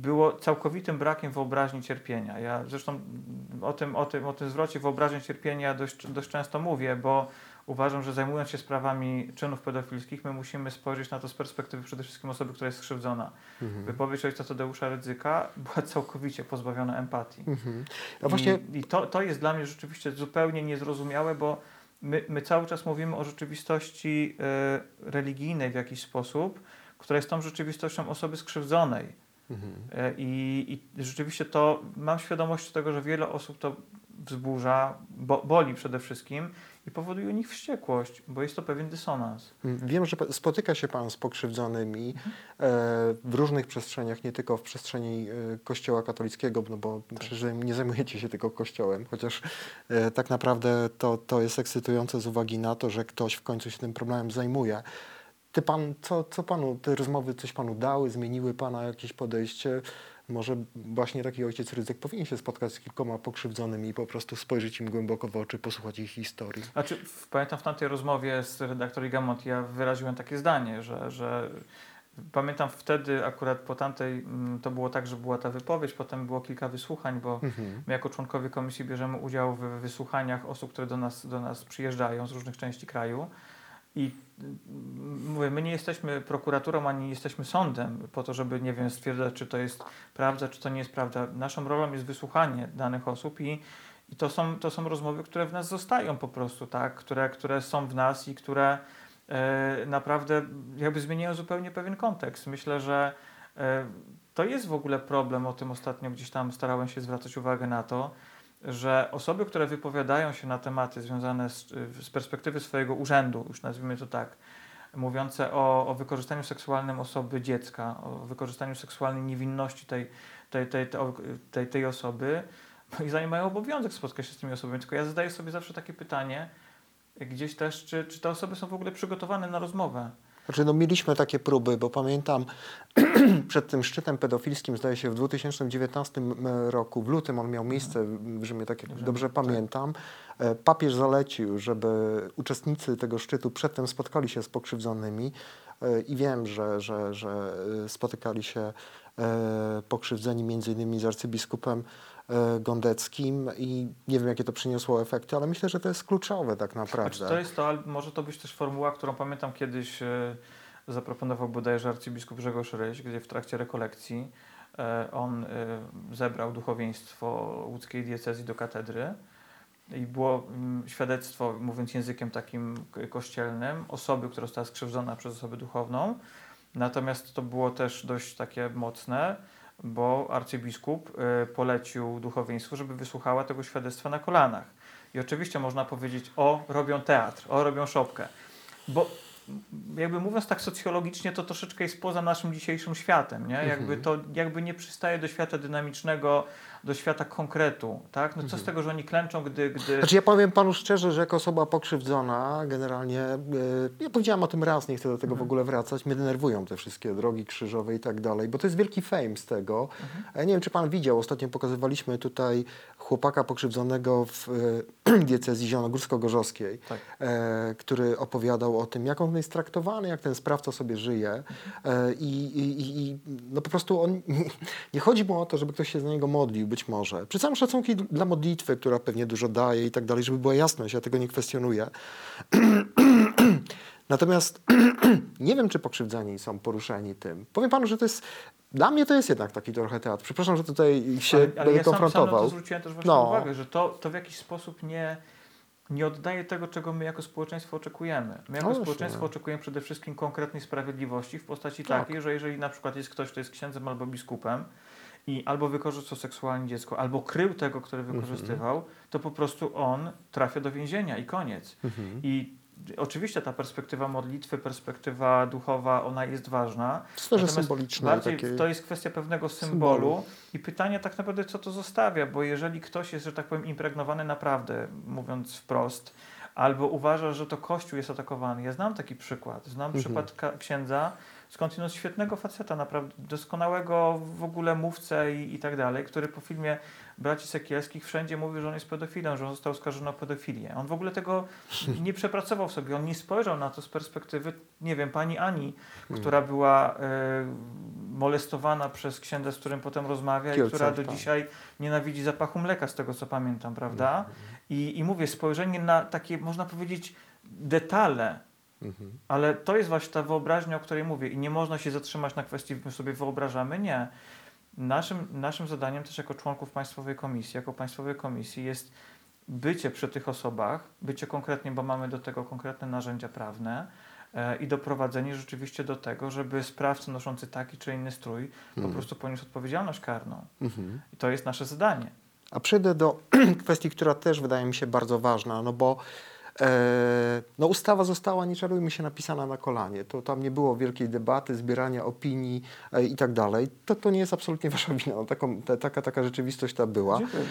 było całkowitym brakiem wyobraźni cierpienia. Ja zresztą mm, o tym, o tym, o tym zwrocie wyobraźni cierpienia dość, dość często mówię, bo uważam, że zajmując się sprawami czynów pedofilskich, my musimy spojrzeć na to z perspektywy przede wszystkim osoby, która jest skrzywdzona. Mhm. Wypowiedź ojca Tadeusza Rydzyka była całkowicie pozbawiona empatii. Mhm. A właśnie, I, i to, to jest dla mnie rzeczywiście zupełnie niezrozumiałe, bo my, my cały czas mówimy o rzeczywistości e, religijnej w jakiś sposób, która jest tą rzeczywistością osoby skrzywdzonej. mhm. E, I, I rzeczywiście to mam świadomość tego, że wiele osób to wzburza, bo, boli przede wszystkim i powoduje u nich wściekłość, bo jest to pewien dysonans. Wiem, że spotyka się Pan z pokrzywdzonymi e, w różnych przestrzeniach, nie tylko w przestrzeni e, Kościoła katolickiego, no bo przecież nie zajmujecie się tylko Kościołem, chociaż e, tak naprawdę to, to jest ekscytujące z uwagi na to, że ktoś w końcu się tym problemem zajmuje. Ty pan, co, co panu, te rozmowy coś panu dały, zmieniły pana jakieś podejście? Może właśnie taki ojciec ryzyk powinien się spotkać z kilkoma pokrzywdzonymi i po prostu spojrzeć im głęboko w oczy, posłuchać ich historii. Znaczy, pamiętam w tamtej rozmowie z redaktor Gamont, ja wyraziłem takie zdanie, że, że pamiętam wtedy akurat po tamtej, mm, to było tak, że była ta wypowiedź, potem było kilka wysłuchań, bo Mhm. my jako członkowie komisji bierzemy udział w wysłuchaniach osób, które do nas, do nas przyjeżdżają z różnych części kraju. I mówię, my nie jesteśmy prokuraturą, ani jesteśmy sądem po to, żeby, nie wiem, stwierdzać, czy to jest prawda, czy to nie jest prawda. Naszą rolą jest wysłuchanie danych osób i, i to, są, to są rozmowy, które w nas zostają po prostu, tak? które, które są w nas i które e, naprawdę jakby zmieniają zupełnie pewien kontekst. Myślę, że e, to jest w ogóle problem, o tym ostatnio gdzieś tam starałem się zwracać uwagę na to, że osoby, które wypowiadają się na tematy związane z, z perspektywy swojego urzędu, już nazwijmy to tak, mówiące o, o wykorzystaniu seksualnym osoby dziecka, o wykorzystaniu seksualnej niewinności tej, tej, tej, tej, tej, osoby, moim zdaniem mają obowiązek spotkać się z tymi osobami. Tylko ja zadaję sobie zawsze takie pytanie, gdzieś też, czy, czy te osoby są w ogóle przygotowane na rozmowę. Znaczy, no mieliśmy takie próby, bo pamiętam przed tym szczytem pedofilskim, zdaje się w 2019 roku, w lutym on miał miejsce w Rzymie, tak jak dobrze tak. pamiętam. E, Papież zalecił, żeby uczestnicy tego szczytu przedtem spotkali się z pokrzywdzonymi e, i wiem, że, że, że e, spotykali się pokrzywdzeni między innymi z arcybiskupem Gondeckim i nie wiem, jakie to przyniosło efekty, ale myślę, że to jest kluczowe tak naprawdę. Znaczy, to jest to, ale może to być też formuła, którą pamiętam kiedyś e, zaproponował bodajże arcybiskup Grzegorz Ryś, gdzie w trakcie rekolekcji e, on e, zebrał duchowieństwo łódzkiej diecezji do katedry i było mm, świadectwo, mówiąc językiem takim kościelnym, osoby, która została skrzywdzona przez osobę duchowną. Natomiast to było też dość takie mocne, bo arcybiskup y, polecił duchowieństwu, żeby wysłuchała tego świadectwa na kolanach. I oczywiście można powiedzieć, o, robią teatr, o, robią szopkę. Bo jakby mówiąc tak socjologicznie, to troszeczkę jest poza naszym dzisiejszym światem, nie? Jakby to jakby nie przystaje do świata dynamicznego, do świata konkretu, tak? No co z tego, że oni klęczą, gdy... gdy... Znaczy ja powiem panu szczerze, że jako osoba pokrzywdzona generalnie, e, ja powiedziałam o tym raz, nie chcę do tego w ogóle wracać, mnie denerwują te wszystkie drogi krzyżowe i tak dalej, bo to jest wielki fame z tego. Ja nie wiem, czy pan widział, ostatnio pokazywaliśmy tutaj chłopaka pokrzywdzonego w e, diecezji zielonogórsko-gorzowskiej, Tak. e, który opowiadał o tym, jak on jest traktowany, jak ten sprawca sobie żyje e, i, i, i- no po prostu on, nie chodzi mu o to, żeby ktoś się za niego modlił, być może. Przy całym szacunku dla modlitwy, która pewnie dużo daje i tak dalej, żeby była jasność, ja tego nie kwestionuję. Natomiast nie wiem, czy pokrzywdzeni są poruszeni tym. Powiem panu, że to jest, dla mnie to jest jednak taki trochę teatr. Przepraszam, że tutaj się ale, ale ja sam, sam konfrontował. to zwróciłem też No. uwagę, że to, to w jakiś sposób nie, nie oddaje tego, czego my jako społeczeństwo oczekujemy. My jako No społeczeństwo oczekujemy przede wszystkim konkretnej sprawiedliwości w postaci Tak. takiej, że jeżeli na przykład jest ktoś, kto jest księdzem albo biskupem i albo wykorzystał seksualnie dziecko, albo krył tego, który Mhm. wykorzystywał, to po prostu on trafia do więzienia i koniec. Mhm. I oczywiście ta perspektywa modlitwy, perspektywa duchowa, ona jest ważna. Sferze Natomiast symbolicznej. Bardziej takiej. to jest kwestia pewnego symbolu, Symbolu. i pytanie tak naprawdę, co to zostawia, bo jeżeli ktoś jest, że tak powiem, impregnowany naprawdę, mówiąc wprost, albo uważa, że to Kościół jest atakowany. Ja znam taki przykład. Znam Mhm. przykład księdza, skądinąd świetnego faceta, naprawdę doskonałego w ogóle mówcę i, i tak dalej, który po filmie Braci Sekielskich wszędzie mówił, że on jest pedofilem, że on został oskarżony o pedofilię. On w ogóle tego nie przepracował sobie, on nie spojrzał na to z perspektywy, nie wiem, pani Ani, Hmm. która była e, molestowana przez księdza, z którym potem rozmawia i Kielcach, która do tak. dzisiaj nienawidzi zapachu mleka, z tego co pamiętam, prawda? Mhm. I, I mówię, spojrzenie na takie, można powiedzieć, detale, Mhm. ale to jest właśnie ta wyobraźnia, o której mówię i nie można się zatrzymać na kwestii, my sobie wyobrażamy, nie. Naszym, naszym zadaniem też jako członków Państwowej Komisji, jako Państwowej Komisji jest bycie przy tych osobach, bycie konkretnie, bo mamy do tego konkretne narzędzia prawne e, i doprowadzenie rzeczywiście do tego, żeby sprawca noszący taki czy inny strój po Mhm. prostu poniósł odpowiedzialność karną. Mhm. I to jest nasze zadanie. A przejdę do kwestii, która też wydaje mi się bardzo ważna, no bo no ustawa została, nie czarujmy się, napisana na kolanie. To tam nie było wielkiej debaty, zbierania opinii e, i tak dalej. To, to nie jest absolutnie wasza wina. No, taką, ta, taka, taka rzeczywistość ta była. Dziękuję.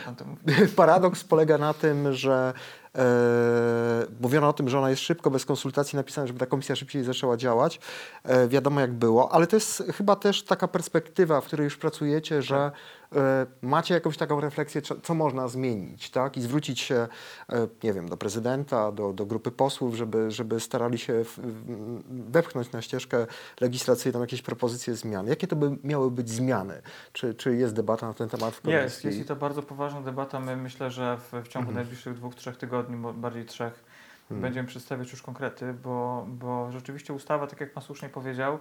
Paradoks polega na tym, że e, mówiono o tym, że ona jest szybko, bez konsultacji napisana, żeby ta komisja szybciej zaczęła działać. E, wiadomo jak było, ale to jest chyba też taka perspektywa, w której już pracujecie, że e, macie jakąś taką refleksję, co, co można zmienić, tak? I zwrócić się, e, nie wiem, do prezydenta, do, do grupy posłów, żeby, żeby starali się w, w, wepchnąć na ścieżkę legislacyjną jakieś propozycje zmian. Jakie to by miały być zmiany? Czy, czy jest debata na ten temat w komisji? Jest, jest i to bardzo poważna debata. My myślę, że w, w ciągu Mhm. najbliższych dwóch, trzech tygodni, bo bardziej trzech, Mhm. będziemy przedstawiać już konkrety, bo, bo rzeczywiście ustawa, tak jak Pan słusznie powiedział,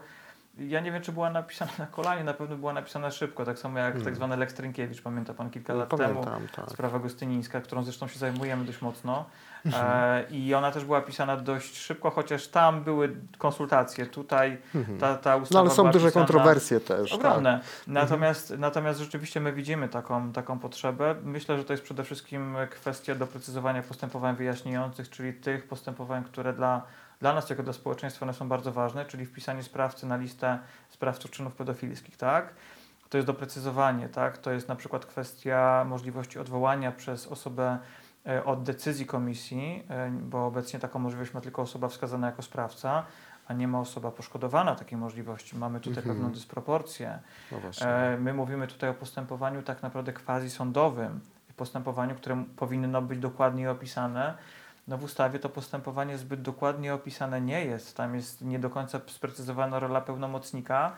ja nie wiem, czy była napisana na kolanie, na pewno była napisana szybko, tak samo jak Mhm. tak zwany Lex Trynkiewicz, pamięta Pan kilka lat temu, Pamiętam, tak. sprawa gostynińska, którą zresztą się zajmujemy dość mocno Mhm. e, i ona też była pisana dość szybko, chociaż tam były konsultacje, tutaj Mhm. ta, ta ustawa No ale są duże kontrowersje też. Tak. Ogromne. Natomiast, natomiast rzeczywiście my widzimy taką, taką potrzebę. Myślę, że to jest przede wszystkim kwestia doprecyzowania postępowań wyjaśniających, czyli tych postępowań, które dla, dla nas, jako dla społeczeństwa, one są bardzo ważne, czyli wpisanie sprawcy na listę sprawców czynów pedofilskich, tak? To jest doprecyzowanie, tak? To jest na przykład kwestia możliwości odwołania przez osobę od decyzji komisji, e, bo obecnie taką możliwość ma tylko osoba wskazana jako sprawca, a nie ma osoba poszkodowana takiej możliwości. Mamy tutaj Mhm. pewną dysproporcję. No. E, My mówimy tutaj o postępowaniu tak naprawdę quasi-sądowym, postępowaniu, które powinno być dokładniej opisane. No w ustawie to postępowanie zbyt dokładnie opisane nie jest. Tam jest nie do końca sprecyzowana rola pełnomocnika.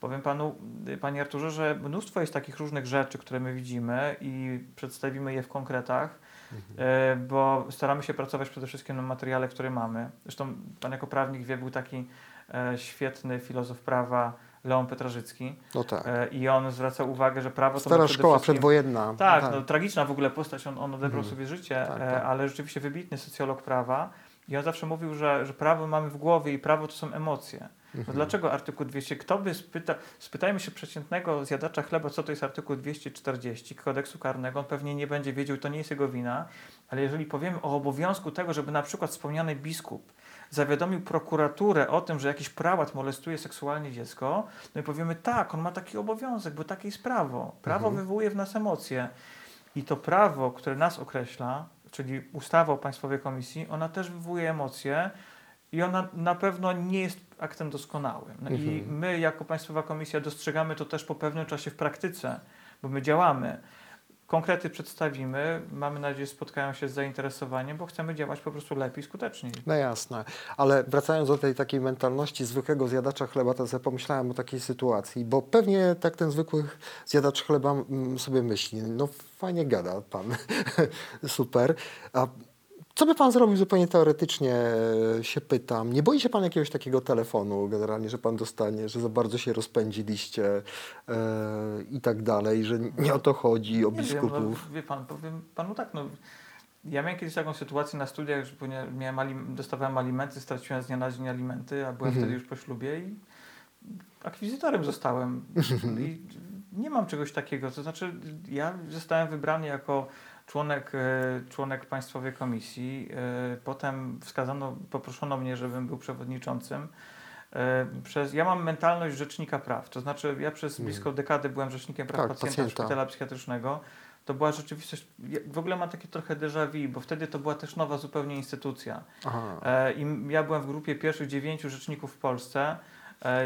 Powiem panu, y, panie Arturze, że mnóstwo jest takich różnych rzeczy, które my widzimy i przedstawimy je w konkretach, e, bo staramy się pracować przede wszystkim na materiale, który mamy. Zresztą pan jako prawnik wie, był taki e, świetny filozof prawa Leon Petrażycki. No tak. E, I on zwraca uwagę, że prawo to Stara szkoła wszystkim... przedwojenna. Tak, no, tragiczna w ogóle postać, on, on odebrał Mhm. sobie życie, Tak, tak. ale rzeczywiście wybitny socjolog prawa. I on zawsze mówił, że, że prawo mamy w głowie i prawo to są emocje. No Mhm. dlaczego artykuł 200? Kto by spytał, spytajmy się przeciętnego zjadacza chleba, co to jest artykuł 240 kodeksu karnego, on pewnie nie będzie wiedział to nie jest jego wina, ale jeżeli powiemy o obowiązku tego, żeby na przykład wspomniany biskup zawiadomił prokuraturę o tym, że jakiś prałat molestuje seksualnie dziecko, no i powiemy tak, on ma taki obowiązek, bo takie jest prawo. Prawo Mhm. wywołuje w nas emocje. I to prawo, które nas określa, czyli ustawa o Państwowej Komisji, ona też wywołuje emocje i ona na pewno nie jest aktem doskonałym. No I Mhm. my jako Państwowa Komisja dostrzegamy to też po pewnym czasie w praktyce, bo my działamy. Konkrety przedstawimy, mamy nadzieję, że spotkają się z zainteresowaniem, bo chcemy działać po prostu lepiej, skuteczniej. No jasne, ale wracając do tej takiej mentalności zwykłego zjadacza chleba, to sobie pomyślałem o takiej sytuacji, bo pewnie tak ten zwykły zjadacz chleba mm, sobie myśli, no fajnie gada pan, super, a co by pan zrobił zupełnie teoretycznie, e, się pytam. Nie boi się pan jakiegoś takiego telefonu generalnie, że pan dostanie, że za bardzo się rozpędziliście e, i tak dalej, że nie o to chodzi, o Nie wiem, biskupów? no, wie pan, powiem panu tak, no, ja miałem kiedyś taką sytuację na studiach, że miałem alim, dostawałem alimenty, straciłem z dnia na dzień alimenty, a byłem Mhm. wtedy już po ślubie i akwizytorem zostałem. I nie mam czegoś takiego. To znaczy, ja zostałem wybrany jako członek, e, członek Państwowej Komisji. E, Potem wskazano, poproszono mnie, żebym był przewodniczącym. E, Przez, ja mam mentalność rzecznika praw, to znaczy ja przez Mhm. blisko dekadę byłem rzecznikiem praw Tak, pacjenta, pacjenta. szpitala psychiatrycznego. To była rzeczywistość, w ogóle mam takie trochę déjà vu, bo wtedy to była też nowa zupełnie instytucja. Aha. I ja byłem w grupie pierwszych dziewięciu rzeczników w Polsce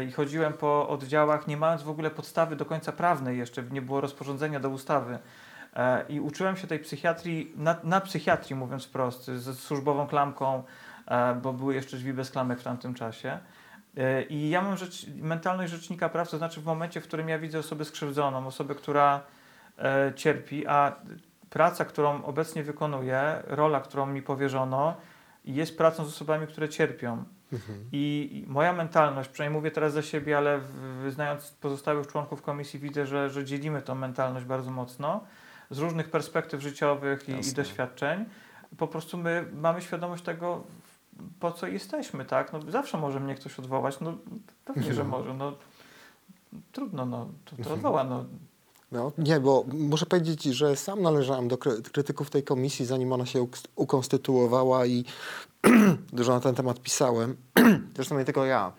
i chodziłem po oddziałach, nie mając w ogóle podstawy do końca prawnej jeszcze, nie było rozporządzenia do ustawy. E, I uczyłem się tej psychiatrii, na, na psychiatrii mówiąc wprost, ze służbową klamką, e, bo były jeszcze drzwi bez klamek w tamtym czasie. E, I ja mam rzecz, mentalność rzecznika praw, to znaczy w momencie, w którym ja widzę osobę skrzywdzoną, osobę, która cierpi, a praca, którą obecnie wykonuję, rola, którą mi powierzono, jest pracą z osobami, które cierpią. Mhm. I moja mentalność, przynajmniej mówię teraz za siebie, ale w- znając pozostałych członków komisji, widzę, że, że dzielimy tą mentalność bardzo mocno z różnych perspektyw życiowych i, i doświadczeń. Po prostu my mamy świadomość tego, po co jesteśmy, tak? No, zawsze może mnie ktoś odwołać, no pewnie, że może, no trudno, no to, to odwoła, no. No, nie, bo muszę powiedzieć, że sam należałem do kry- krytyków tej komisji, zanim ona się uk- ukonstytuowała i dużo na ten temat pisałem. Zresztą nie tylko ja.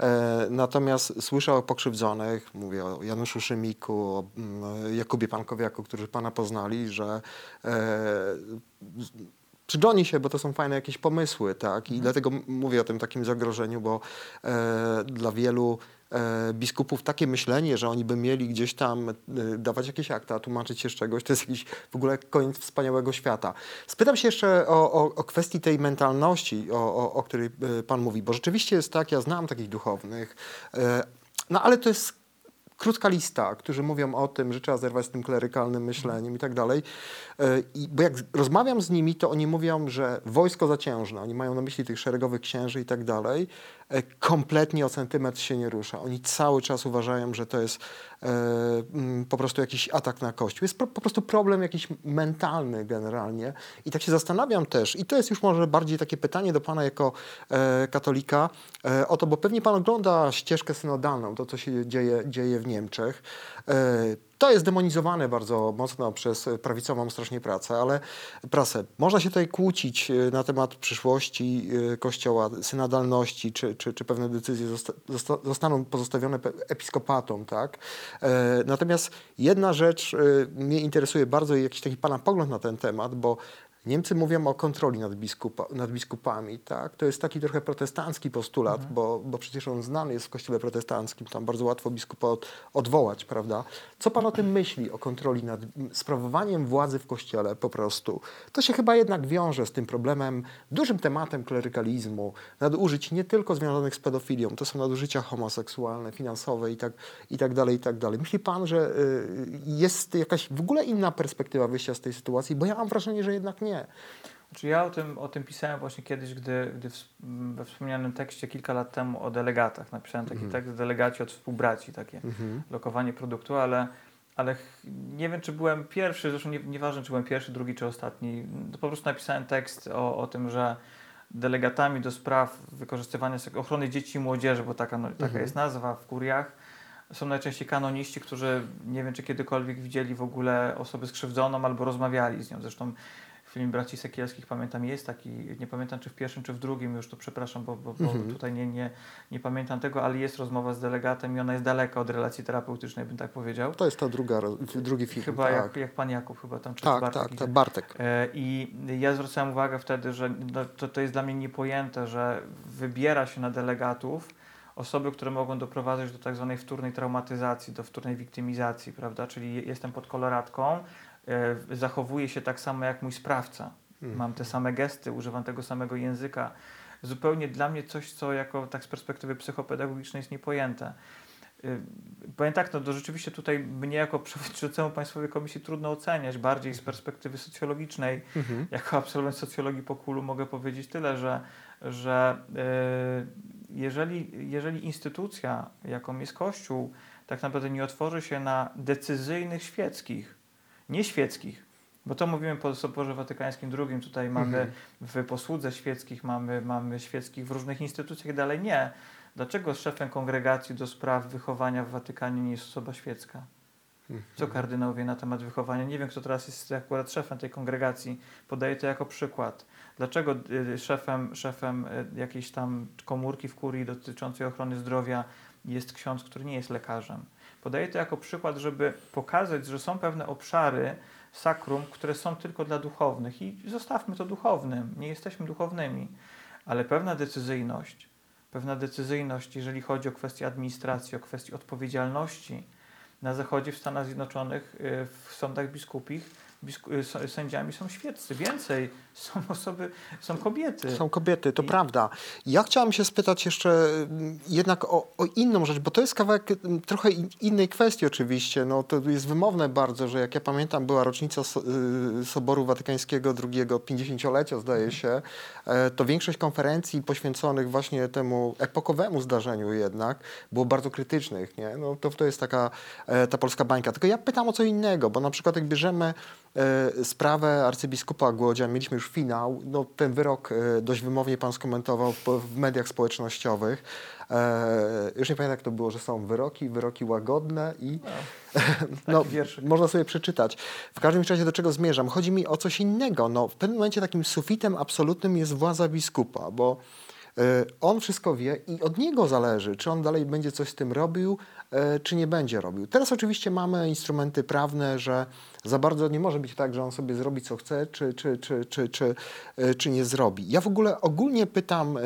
E, natomiast słyszę o pokrzywdzonych, mówię o Januszu Szymiku, o mm, Jakubie Pankowiaku, którzy pana poznali, że e, się, bo to są fajne jakieś pomysły, tak? I dlatego m- mówię o tym takim zagrożeniu, bo e, dla wielu biskupów takie myślenie, że oni by mieli gdzieś tam e, dawać jakieś akta, tłumaczyć się z czegoś, to jest jakiś w ogóle koniec wspaniałego świata. Spytam się jeszcze o, o, o kwestii tej mentalności, o, o, której e, pan mówi, bo rzeczywiście jest tak, ja znam takich duchownych, e, no ale to jest krótka lista, którzy mówią o tym, że trzeba zerwać z tym klerykalnym myśleniem i tak dalej. E, I, bo jak rozmawiam z nimi, to oni mówią, że wojsko zaciężne, oni mają na myśli tych szeregowych księży i tak dalej, e, kompletnie o centymetr się nie rusza. Oni cały czas uważają, że to jest e, mm, po prostu jakiś atak na Kościół. Jest po prostu problem jakiś mentalny generalnie. I tak się zastanawiam też, i to jest już może bardziej takie pytanie do pana jako e, katolika, e, o to, bo pewnie pan ogląda ścieżkę synodalną, to co się dzieje, dzieje w Niemczech. E, to jest demonizowane bardzo mocno przez prawicową strasznie pracę, ale prasę. Można się tutaj kłócić e, na temat przyszłości e, Kościoła, synodalności, czy, czy, czy pewne decyzje zosta, zosta, zostaną pozostawione episkopatom, tak? Natomiast jedna rzecz mnie interesuje bardzo i jakiś taki pana pogląd na ten temat, bo Niemcy mówią o kontroli nad, biskupa, nad biskupami. Tak? To jest taki trochę protestancki postulat, bo, bo przecież on znany jest w kościele protestanckim. Tam bardzo łatwo biskupa od, odwołać, prawda? Co pan o tym myśli, o kontroli nad sprawowaniem władzy w kościele po prostu? To się chyba jednak wiąże z tym problemem, dużym tematem klerykalizmu, nadużyć nie tylko związanych z pedofilią, to są nadużycia homoseksualne, finansowe i tak, i tak dalej, i tak dalej. Myśli pan, że y, jest jakaś w ogóle inna perspektywa wyjścia z tej sytuacji? Bo ja mam wrażenie, że jednak nie. Znaczy ja o tym, o tym pisałem właśnie kiedyś, gdy, gdy w, we wspomnianym tekście kilka lat temu o delegatach. Napisałem taki Mhm. tekst, delegaci od współbraci, takie Mhm. lokowanie produktu, ale, ale nie wiem, czy byłem pierwszy, zresztą nie, nieważne, czy byłem pierwszy, drugi, czy ostatni. Po prostu napisałem tekst o, o tym, że delegatami do spraw wykorzystywania ochrony dzieci i młodzieży, bo taka, no, taka Mhm. jest nazwa w kuriach, są najczęściej kanoniści, którzy nie wiem, czy kiedykolwiek widzieli w ogóle osobę skrzywdzoną albo rozmawiali z nią. Zresztą film Braci Sekielskich, pamiętam, jest taki, nie pamiętam czy w pierwszym, czy w drugim, już to przepraszam, bo, bo, bo Mhm. tutaj nie, nie, nie pamiętam tego, ale jest rozmowa z delegatem i ona jest daleka od relacji terapeutycznej, bym tak powiedział. To jest ta druga, drugi film. Chyba tak. jak, jak pan Jakub, chyba tam, czy tak, Bartek tak, idzie. tak, Bartek. E, I ja zwracałem uwagę wtedy, że no, to, to jest dla mnie niepojęte, że wybiera się na delegatów osoby, które mogą doprowadzać do tak zwanej wtórnej traumatyzacji, do wtórnej wiktymizacji, prawda? Czyli je- jestem pod koloratką, zachowuję się tak samo jak mój sprawca. Mhm. Mam te same gesty, używam tego samego języka. Zupełnie dla mnie coś, co jako tak z perspektywy psychopedagogicznej jest niepojęte. Y, Powiem tak, no to rzeczywiście tutaj mnie jako przewodniczącemu Państwowej Komisji trudno oceniać, bardziej z perspektywy socjologicznej. Mhm. Jako absolwent socjologii po kulu mogę powiedzieć tyle, że, że y, jeżeli, jeżeli instytucja, jaką jest Kościół, tak naprawdę nie otworzy się na decyzyjnych świeckich, nie świeckich, bo to mówimy po Soborze Watykańskim II, tutaj mamy Mhm. w posłudze świeckich, mamy, mamy świeckich w różnych instytucjach i dalej nie. Dlaczego szefem kongregacji do spraw wychowania w Watykanie nie jest osoba świecka? Co kardynał wie na temat wychowania? Nie wiem, kto teraz jest akurat szefem tej kongregacji. Podaję to jako przykład. Dlaczego y, szefem, szefem y, jakiejś tam komórki w kurii dotyczącej ochrony zdrowia jest ksiądz, który nie jest lekarzem? Podaję to jako przykład, żeby pokazać, że są pewne obszary sakrum, które są tylko dla duchownych i zostawmy to duchownym. Nie jesteśmy duchownymi, ale pewna decyzyjność, pewna decyzyjność, jeżeli chodzi o kwestie administracji, o kwestie odpowiedzialności, na Zachodzie, w Stanach Zjednoczonych, y, w sądach biskupich, y, sędziami są świeccy. Więcej, są osoby, są kobiety. Są kobiety, to I- prawda. Ja chciałam się spytać jeszcze mm, jednak o, o inną rzecz, bo to jest kawałek mm, trochę in- innej kwestii oczywiście. No, to jest wymowne bardzo, że jak ja pamiętam była rocznica y, Soboru Watykańskiego II, 50-lecia zdaje się, e, to większość konferencji poświęconych właśnie temu epokowemu zdarzeniu jednak było bardzo krytycznych. Nie? No, to, to jest taka e, ta polska bańka. Tylko ja pytam o co innego, bo na przykład jak bierzemy sprawę arcybiskupa Głodzia, mieliśmy już finał, no, ten wyrok e, dość wymownie pan skomentował w, mediach społecznościowych. E, już nie pamiętam jak to było, że są wyroki, wyroki łagodne i no, wierszyk. można sobie przeczytać. W każdym razie do czego zmierzam? Chodzi mi o coś innego. No, w pewnym momencie takim sufitem absolutnym jest władza biskupa, bo e, on wszystko wie i od niego zależy, czy on dalej będzie coś z tym robił, e, czy nie będzie robił. Teraz oczywiście mamy instrumenty prawne, że za bardzo nie może być tak, że on sobie zrobi co chce, czy, czy, czy, czy, czy, e, czy nie zrobi. Ja w ogóle ogólnie pytam e,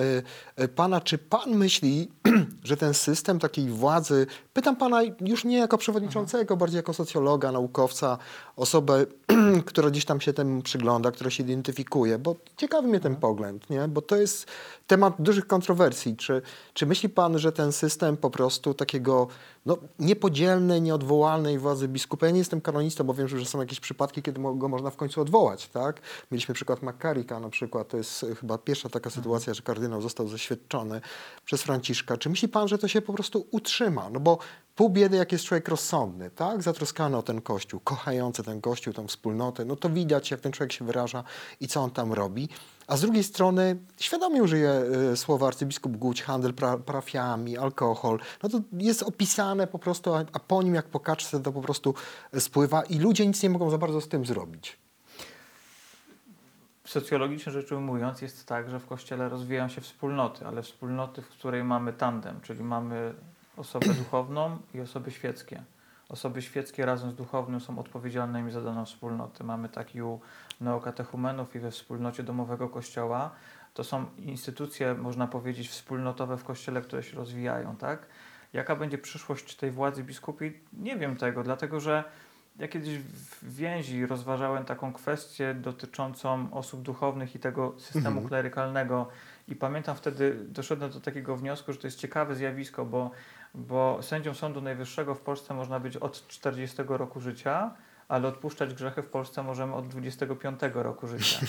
e, pana, czy pan myśli, że ten system takiej władzy, pytam pana już nie jako przewodniczącego, bardziej jako socjologa, naukowca, osobę, która gdzieś tam się temu przygląda, która się identyfikuje, bo ciekawy mnie ten pogląd, nie? bo to jest temat dużych kontrowersji. Czy, czy myśli pan, że ten system po prostu takiego no, niepodzielnej, nieodwołalnej władzy biskupa, ja nie jestem kanonistą, bo wiem, że są jakieś przypadki, kiedy go można w końcu odwołać, tak? Mieliśmy przykład Makarika na przykład, to jest e, chyba pierwsza taka sytuacja, że kardynał został zaświadczony przez Franciszka. Czy myśli pan, że to się po prostu utrzyma? No bo pół biedy, jak jest człowiek rozsądny, tak? Zatroskany o ten kościół, kochający ten kościół, tą wspólnotę, no to widać, jak ten człowiek się wyraża i co on tam robi. A z drugiej strony świadomie użyję y, słowa arcybiskup Guć, handel pra, parafiami, alkohol. No to jest opisane po prostu, a, po nim jak po kaczce to po prostu spływa i ludzie nic nie mogą za bardzo z tym zrobić. Socjologicznie rzecz ujmując, jest tak, że w kościele rozwijają się wspólnoty, ale wspólnoty, w której mamy tandem, czyli mamy osobę duchowną i osoby świeckie. Osoby świeckie razem z duchownym są odpowiedzialnymi za daną wspólnotę. Mamy taki u neokatechumenów i we wspólnocie domowego kościoła. To są instytucje, można powiedzieć, wspólnotowe w kościele, które się rozwijają, tak? Jaka będzie przyszłość tej władzy biskupiej? Nie wiem tego, dlatego że ja kiedyś w więzi rozważałem taką kwestię dotyczącą osób duchownych i tego systemu Mhm. klerykalnego i pamiętam wtedy doszedłem do takiego wniosku, że to jest ciekawe zjawisko, bo, bo sędzią Sądu Najwyższego w Polsce można być od 40 roku życia, ale odpuszczać grzechy w Polsce możemy od 25 roku życia.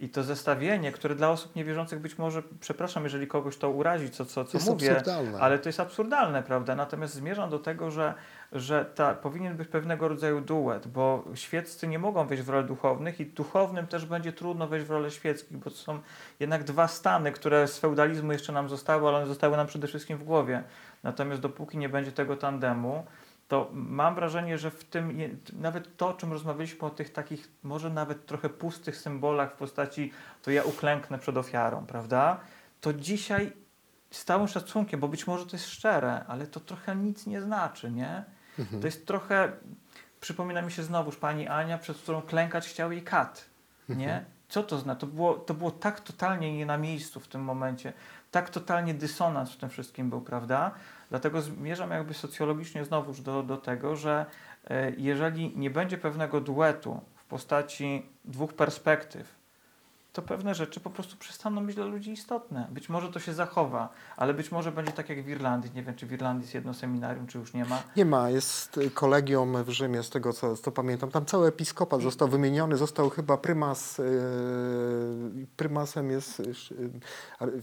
I to zestawienie, które dla osób niewierzących być może, przepraszam, jeżeli kogoś to urazi, co, co, co jest mówię, absurdalne. ale to jest absurdalne, prawda? Natomiast zmierzam do tego, że, że ta, powinien być pewnego rodzaju duet, bo świeccy nie mogą wejść w rolę duchownych i duchownym też będzie trudno wejść w rolę świeckich, bo to są jednak dwa stany, które z feudalizmu jeszcze nam zostały, ale one zostały nam przede wszystkim w głowie. Natomiast dopóki nie będzie tego tandemu, to mam wrażenie, że w tym, nawet to, o czym rozmawialiśmy, o tych takich, może nawet trochę pustych symbolach w postaci, to ja uklęknę przed ofiarą, prawda? To dzisiaj z całym szacunkiem, bo być może to jest szczere, ale to trochę nic nie znaczy, nie? Mhm. To jest trochę, przypomina mi się znowuż pani Ania, przed którą klękać chciał jej kat, nie? Co to znaczy? To było, to było tak totalnie nie na miejscu w tym momencie, tak totalnie dysonans w tym wszystkim był, prawda? Dlatego zmierzam jakby socjologicznie znowuż do, do tego, że e, jeżeli nie będzie pewnego duetu w postaci dwóch perspektyw, to pewne rzeczy po prostu przestaną być dla ludzi istotne. Być może to się zachowa, ale być może będzie tak jak w Irlandii. Nie wiem, czy w Irlandii jest jedno seminarium, czy już nie ma. Nie ma, jest y, kolegium w Rzymie, z tego co, co pamiętam. Tam cały episkopat został wymieniony, został chyba prymas, yy, prymasem jest yy,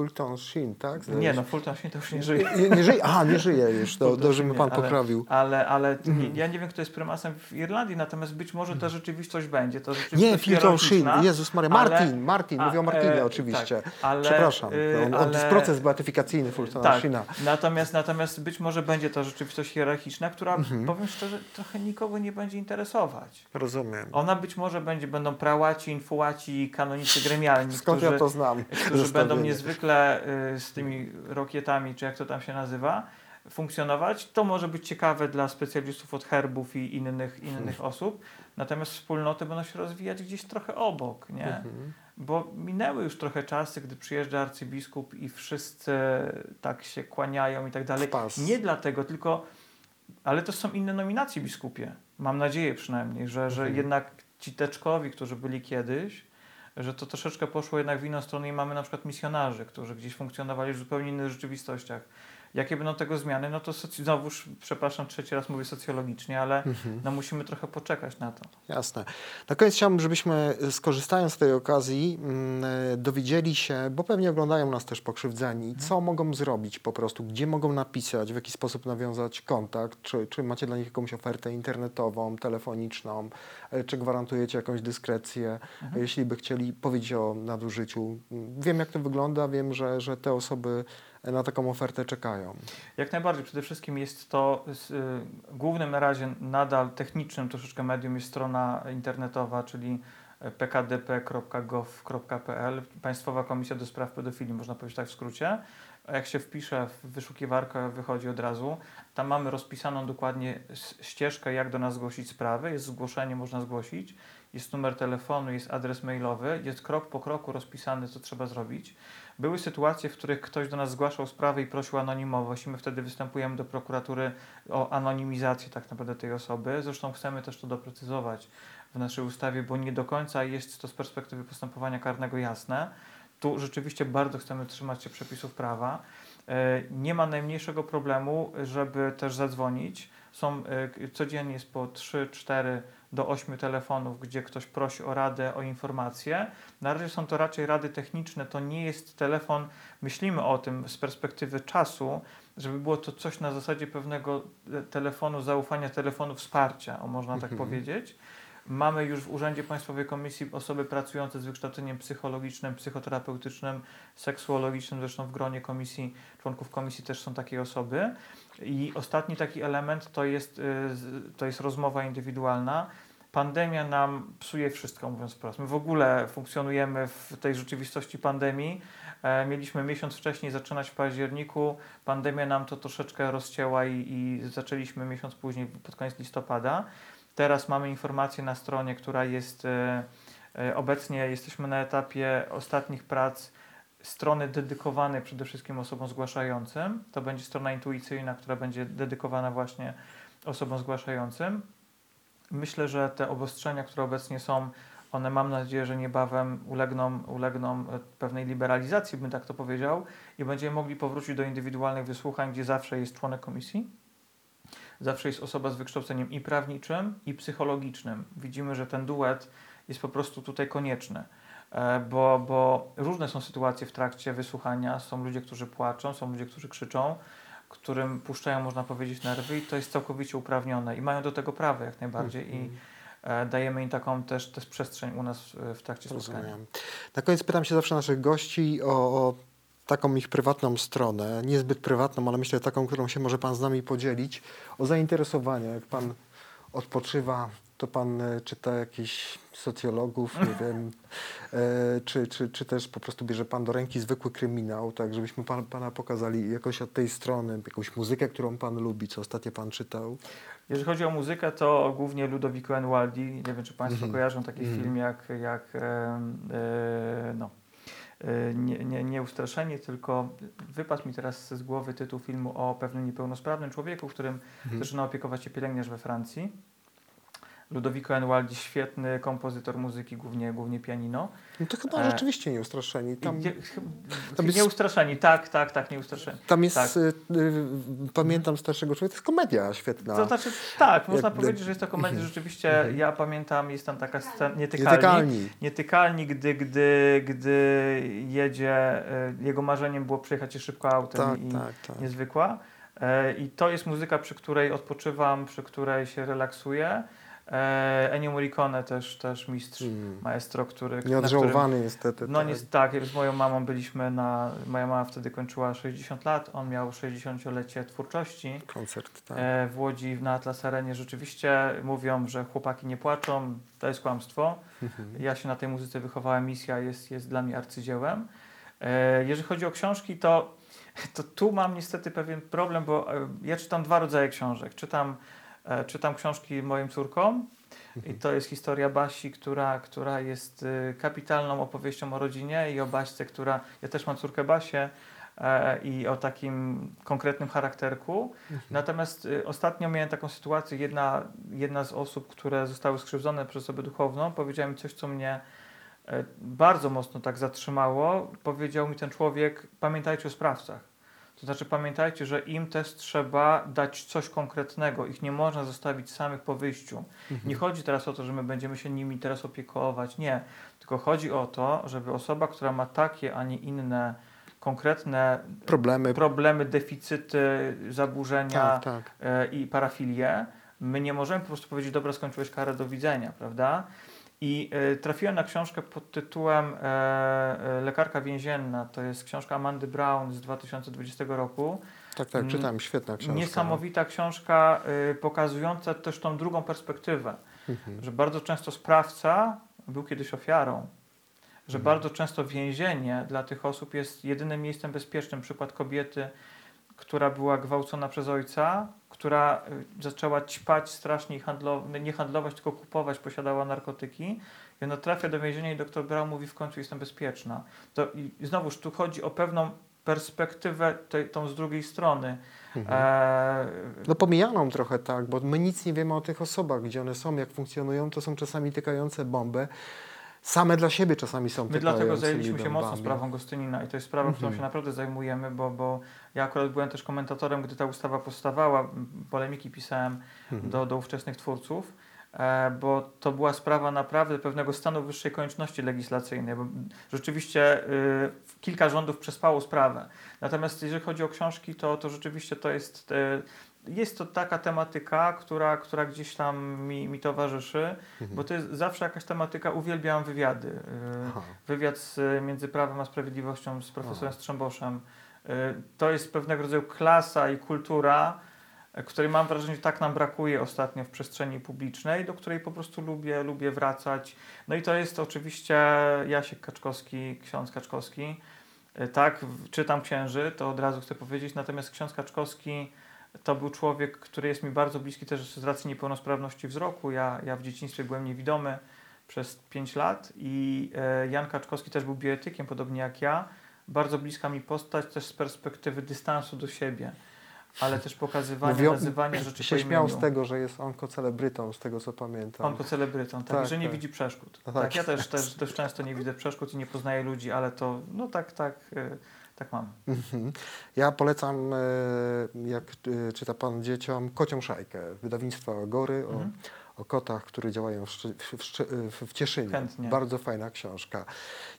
Fulton Sheen, tak? Nie, no Fulton Sheen to już nie żyje. Nie, nie żyje? A, nie żyje już, do, Fulton do Rzymu Sheen pan nie, ale- poprawił. Ale, ale Mhm. nie, ja nie wiem, kto jest prymasem w Irlandii, natomiast być może ta rzeczywistość będzie. To Nie, rzeczywistość Fulton Sheen, Jezus Maria, ale- Martin, Martin, a, mówię o Martinie e, oczywiście. tak, ale, Przepraszam, y, on, ale- jest proces beatyfikacyjny Fultona Tak, Sheena. natomiast, natomiast być może będzie to rzeczywistość hierarchiczna, która, Mhm. powiem szczerze, trochę nikogo nie będzie interesować. Rozumiem. Ona być może będzie, będą prałaci, infułaci, kanonicy gremialni, Skąd którzy, ja to znam? którzy będą niezwykle y, z tymi rokietami, czy jak to tam się nazywa, funkcjonować. To może być ciekawe dla specjalistów od herbów i innych, innych osób, natomiast wspólnoty będą się rozwijać gdzieś trochę obok, nie? Mhm. Bo minęły już trochę czasy, gdy przyjeżdża arcybiskup i wszyscy tak się kłaniają i tak dalej. Nie dlatego, tylko, ale to są inne nominacje biskupie. Mam nadzieję przynajmniej, że, że Mhm. jednak ci teczkowi, którzy byli kiedyś, że to troszeczkę poszło jednak w inną stronę i mamy na przykład misjonarzy, którzy gdzieś funkcjonowali w zupełnie innych rzeczywistościach. Jakie będą tego zmiany? No to soc- znowuż, przepraszam, trzeci raz mówię socjologicznie, ale Mhm. no musimy trochę poczekać na to. Jasne. Na koniec chciałbym, żebyśmy y, skorzystając z tej okazji mm, y, dowiedzieli się, bo pewnie oglądają nas też pokrzywdzeni, co mogą zrobić po prostu, gdzie mogą napisać, w jaki sposób nawiązać kontakt, czy, czy macie dla nich jakąś ofertę internetową, telefoniczną, y, czy gwarantujecie jakąś dyskrecję, Mhm. jeśli by chcieli powiedzieć o nadużyciu. Mm, Wiem jak to wygląda, wiem, że, że te osoby na taką ofertę czekają. Jak najbardziej. Przede wszystkim jest to y, głównym na razie nadal technicznym troszeczkę medium jest strona internetowa, czyli pkdp.gov.pl Państwowa Komisja do Spraw Pedofilii, można powiedzieć tak w skrócie. Jak się wpisze w wyszukiwarkę, wychodzi od razu. Tam mamy rozpisaną dokładnie ścieżkę, jak do nas zgłosić sprawy. Jest zgłoszenie, można zgłosić. Jest numer telefonu, jest adres mailowy. Jest krok po kroku rozpisany, co trzeba zrobić. Były sytuacje, w których ktoś do nas zgłaszał sprawę i prosił anonimowość i my wtedy występujemy do prokuratury o anonimizację tak naprawdę tej osoby. Zresztą chcemy też to doprecyzować w naszej ustawie, bo nie do końca jest to z perspektywy postępowania karnego jasne. Tu rzeczywiście bardzo chcemy trzymać się przepisów prawa. E, Nie ma najmniejszego problemu, żeby też zadzwonić. Są, e, codziennie jest po 3, 4 do 8 telefonów, gdzie ktoś prosi o radę, o informację. Na razie są to raczej rady techniczne, to nie jest telefon. Myślimy o tym z perspektywy czasu, żeby było to coś na zasadzie pewnego e, telefonu zaufania, telefonu wsparcia, o można tak Mhm. powiedzieć. Mamy już w Urzędzie Państwowej Komisji osoby pracujące z wykształceniem psychologicznym, psychoterapeutycznym, seksuologicznym, zresztą w gronie komisji, członków komisji też są takie osoby. I ostatni taki element to jest, y, to jest rozmowa indywidualna. Pandemia nam psuje wszystko, mówiąc wprost. My w ogóle funkcjonujemy w tej rzeczywistości pandemii. E, mieliśmy miesiąc wcześniej zaczynać w październiku. Pandemia nam to troszeczkę rozcięła i, i zaczęliśmy miesiąc później, pod koniec listopada. Teraz mamy informację na stronie, która jest e, e, obecnie jesteśmy na etapie ostatnich prac strony dedykowanej przede wszystkim osobom zgłaszającym. To będzie strona intuicyjna, która będzie dedykowana właśnie osobom zgłaszającym. Myślę, że te obostrzenia, które obecnie są, one mam nadzieję, że niebawem ulegną, ulegną e, pewnej liberalizacji, bym tak to powiedział, i będziemy mogli powrócić do indywidualnych wysłuchań, gdzie zawsze jest członek komisji. Zawsze jest osoba z wykształceniem i prawniczym, i psychologicznym. Widzimy, że ten duet jest po prostu tutaj konieczny. E, bo, bo różne są sytuacje w trakcie wysłuchania. Są ludzie, którzy płaczą, są ludzie, którzy krzyczą, którym puszczają, można powiedzieć, nerwy i to jest całkowicie uprawnione i mają do tego prawo jak najbardziej i e, dajemy im taką też, też przestrzeń u nas w trakcie spotkania. Rozumiem. Na koniec pytam się zawsze naszych gości o, o taką ich prywatną stronę, niezbyt prywatną, ale myślę taką, którą się może Pan z nami podzielić, o zainteresowania, jak Pan odpoczywa, to Pan e, czyta jakichś socjologów, nie wiem, e, czy, czy, czy też po prostu bierze Pan do ręki zwykły kryminał, tak żebyśmy pan, Pana pokazali jakoś od tej strony, jakąś muzykę, którą Pan lubi, co ostatnio Pan czytał. Jeżeli chodzi o muzykę, to głównie Ludovico Enualdi. Nie wiem, czy Państwo Mhm. kojarzą taki Mhm. film jak, jak e, e, no, nie, nie, nie Ustraszeni, tylko wypadł mi teraz z głowy tytuł filmu o pewnym niepełnosprawnym człowieku, którym Mhm. zaczyna opiekować się pielęgniarz we Francji. Ludovico Enualdi, świetny kompozytor muzyki, głównie, głównie pianino. No to chyba E, rzeczywiście nieustraszeni. Tam, nie, tam jest- Nieustraszeni, tak, tak, tak, Nieustraszeni. tam jest, tak. y, pamiętam starszego człowieka, to jest komedia świetna. To znaczy, tak, można Jak- powiedzieć, że jest to komedia. Mhm. Rzeczywiście, Mhm. ja pamiętam, jest tam taka scena, nietykalni, Nietykalni. nietykalni gdy, gdy, gdy jedzie, jego marzeniem było przejechać się szybko autem Tak, i tak, tak. niezwykła. I to jest muzyka, przy której odpoczywam, przy której się relaksuję. E, Ennio Morricone też, też mistrz, Mm. maestro, który... Nieodżałowany niestety. no tak. nie, tak, z moją mamą byliśmy na... Moja mama wtedy kończyła 60 lat, on miał 60-lecie twórczości. Koncert, tak. E, w Łodzi na Atlas Arenie rzeczywiście mówią, że chłopaki nie płaczą, to jest kłamstwo. Mhm. Ja się na tej muzyce wychowałem, misja jest, jest dla mnie arcydziełem. E, jeżeli chodzi o książki, to, to tu mam niestety pewien problem, bo ja czytam dwa rodzaje książek. Czytam, czytam książki moim córkom i to jest historia Basi, która, która jest y, kapitalną opowieścią o rodzinie i o Baśce, która, ja też mam córkę Basię e, i o takim konkretnym charakterku. Natomiast y, ostatnio miałem taką sytuację, jedna, jedna z osób, które zostały skrzywdzone przez osobę duchowną, powiedziała mi coś, co mnie e, bardzo mocno tak zatrzymało. Powiedział mi ten człowiek, pamiętajcie o sprawcach. To znaczy pamiętajcie, że im też trzeba dać coś konkretnego. Ich nie można zostawić samych po wyjściu. Nie chodzi teraz o to, że my będziemy się nimi teraz opiekować. Nie. Tylko chodzi o to, żeby osoba, która ma takie, a nie inne konkretne Problemy. problemy, deficyty, zaburzenia Tak, tak. e, i parafilię, my nie możemy po prostu powiedzieć, dobra, skończyłeś karę, do widzenia, prawda? I e, trafiłem na książkę pod tytułem e, e, Lekarka więzienna. To jest książka Amandy Brown z 2020 roku. Tak, tak, Mm, czytałem, świetna książka. Niesamowita książka pokazująca też tą drugą perspektywę, Mhm. że bardzo często sprawca był kiedyś ofiarą, że Mhm. bardzo często więzienie dla tych osób jest jedynym miejscem bezpiecznym. Przykład kobiety, która była gwałcona przez ojca, która y, zaczęła ćpać strasznie i handlować, nie handlować, tylko kupować, posiadała narkotyki. I ona trafia do więzienia i doktor Brown mówi w końcu jestem bezpieczna. To, I znowuż tu chodzi o pewną perspektywę tej, tą z drugiej strony. Mhm. E, No pomijaną trochę tak, bo my nic nie wiemy o tych osobach, gdzie one są, jak funkcjonują, to są czasami tykające bombę. Same dla siebie czasami są My dlatego zajęliśmy się mocno sprawą Gostynina i to jest sprawa, którą Mhm. się naprawdę zajmujemy, bo, bo ja akurat byłem też komentatorem, gdy ta ustawa powstawała, polemiki pisałem Mhm. do, do ówczesnych twórców, e, bo to była sprawa naprawdę pewnego stanu wyższej konieczności legislacyjnej, bo rzeczywiście y, kilka rządów przespało sprawę. Natomiast jeżeli chodzi o książki, to, to rzeczywiście to jest... Jest to taka tematyka, która, która gdzieś tam mi, mi towarzyszy, Mhm. bo to jest zawsze jakaś tematyka, uwielbiam wywiady. y, Aha. wywiad z, y, między prawem a sprawiedliwością z profesorem Strzemboszem. Y, To jest pewnego rodzaju klasa i kultura, której mam wrażenie, że tak nam brakuje ostatnio w przestrzeni publicznej, do której po prostu lubię, lubię wracać. No i to jest oczywiście Jasiek Kaczkowski, ksiądz Kaczkowski. Tak, czytam księży, to od razu chcę powiedzieć, natomiast ksiądz Kaczkowski to był człowiek, który jest mi bardzo bliski też z racji niepełnosprawności wzroku. Ja, ja w dzieciństwie byłem niewidomy przez 5 lat i e, Jan Kaczkowski też był bioetykiem, podobnie jak ja. Bardzo bliska mi postać też z perspektywy dystansu do siebie, ale też pokazywania, Mówią- nazywania rzeczy się śmiał z tego, że jest onkocelebrytą, z tego co pamiętam. Onkocelebrytą, tak, Tak, że nie tak. widzi przeszkód. No tak. tak. ja też, też, też często nie widzę przeszkód i nie poznaję ludzi, ale to, no tak, tak, e, Tak mamy. Mhm. Ja polecam, e, jak e, czyta Pan dzieciom, Kocią Szajkę, wydawnictwa Gory Mhm. o, o kotach, które działają w, w, Szczy- w, w Cieszynie. Chętnie. Bardzo fajna książka.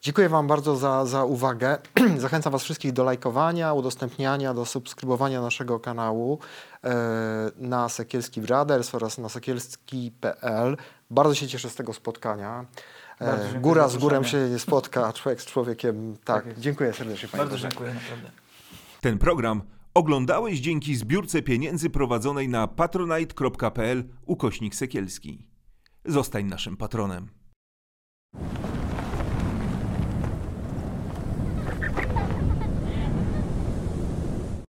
Dziękuję Wam bardzo za, za uwagę. Zachęcam Was wszystkich do lajkowania, udostępniania, do subskrybowania naszego kanału e, na Sekielski Brothers oraz na sekielski.pl. Bardzo się cieszę z tego spotkania. Bardzo E, góra z górem się nie spotka, a człowiek z człowiekiem. Tak, Tak dziękuję serdecznie Panie Bardzo Boże. dziękuję, naprawdę. Ten program oglądałeś dzięki zbiórce pieniędzy prowadzonej na patronite.pl ukośnik Sekielski. Zostań naszym patronem.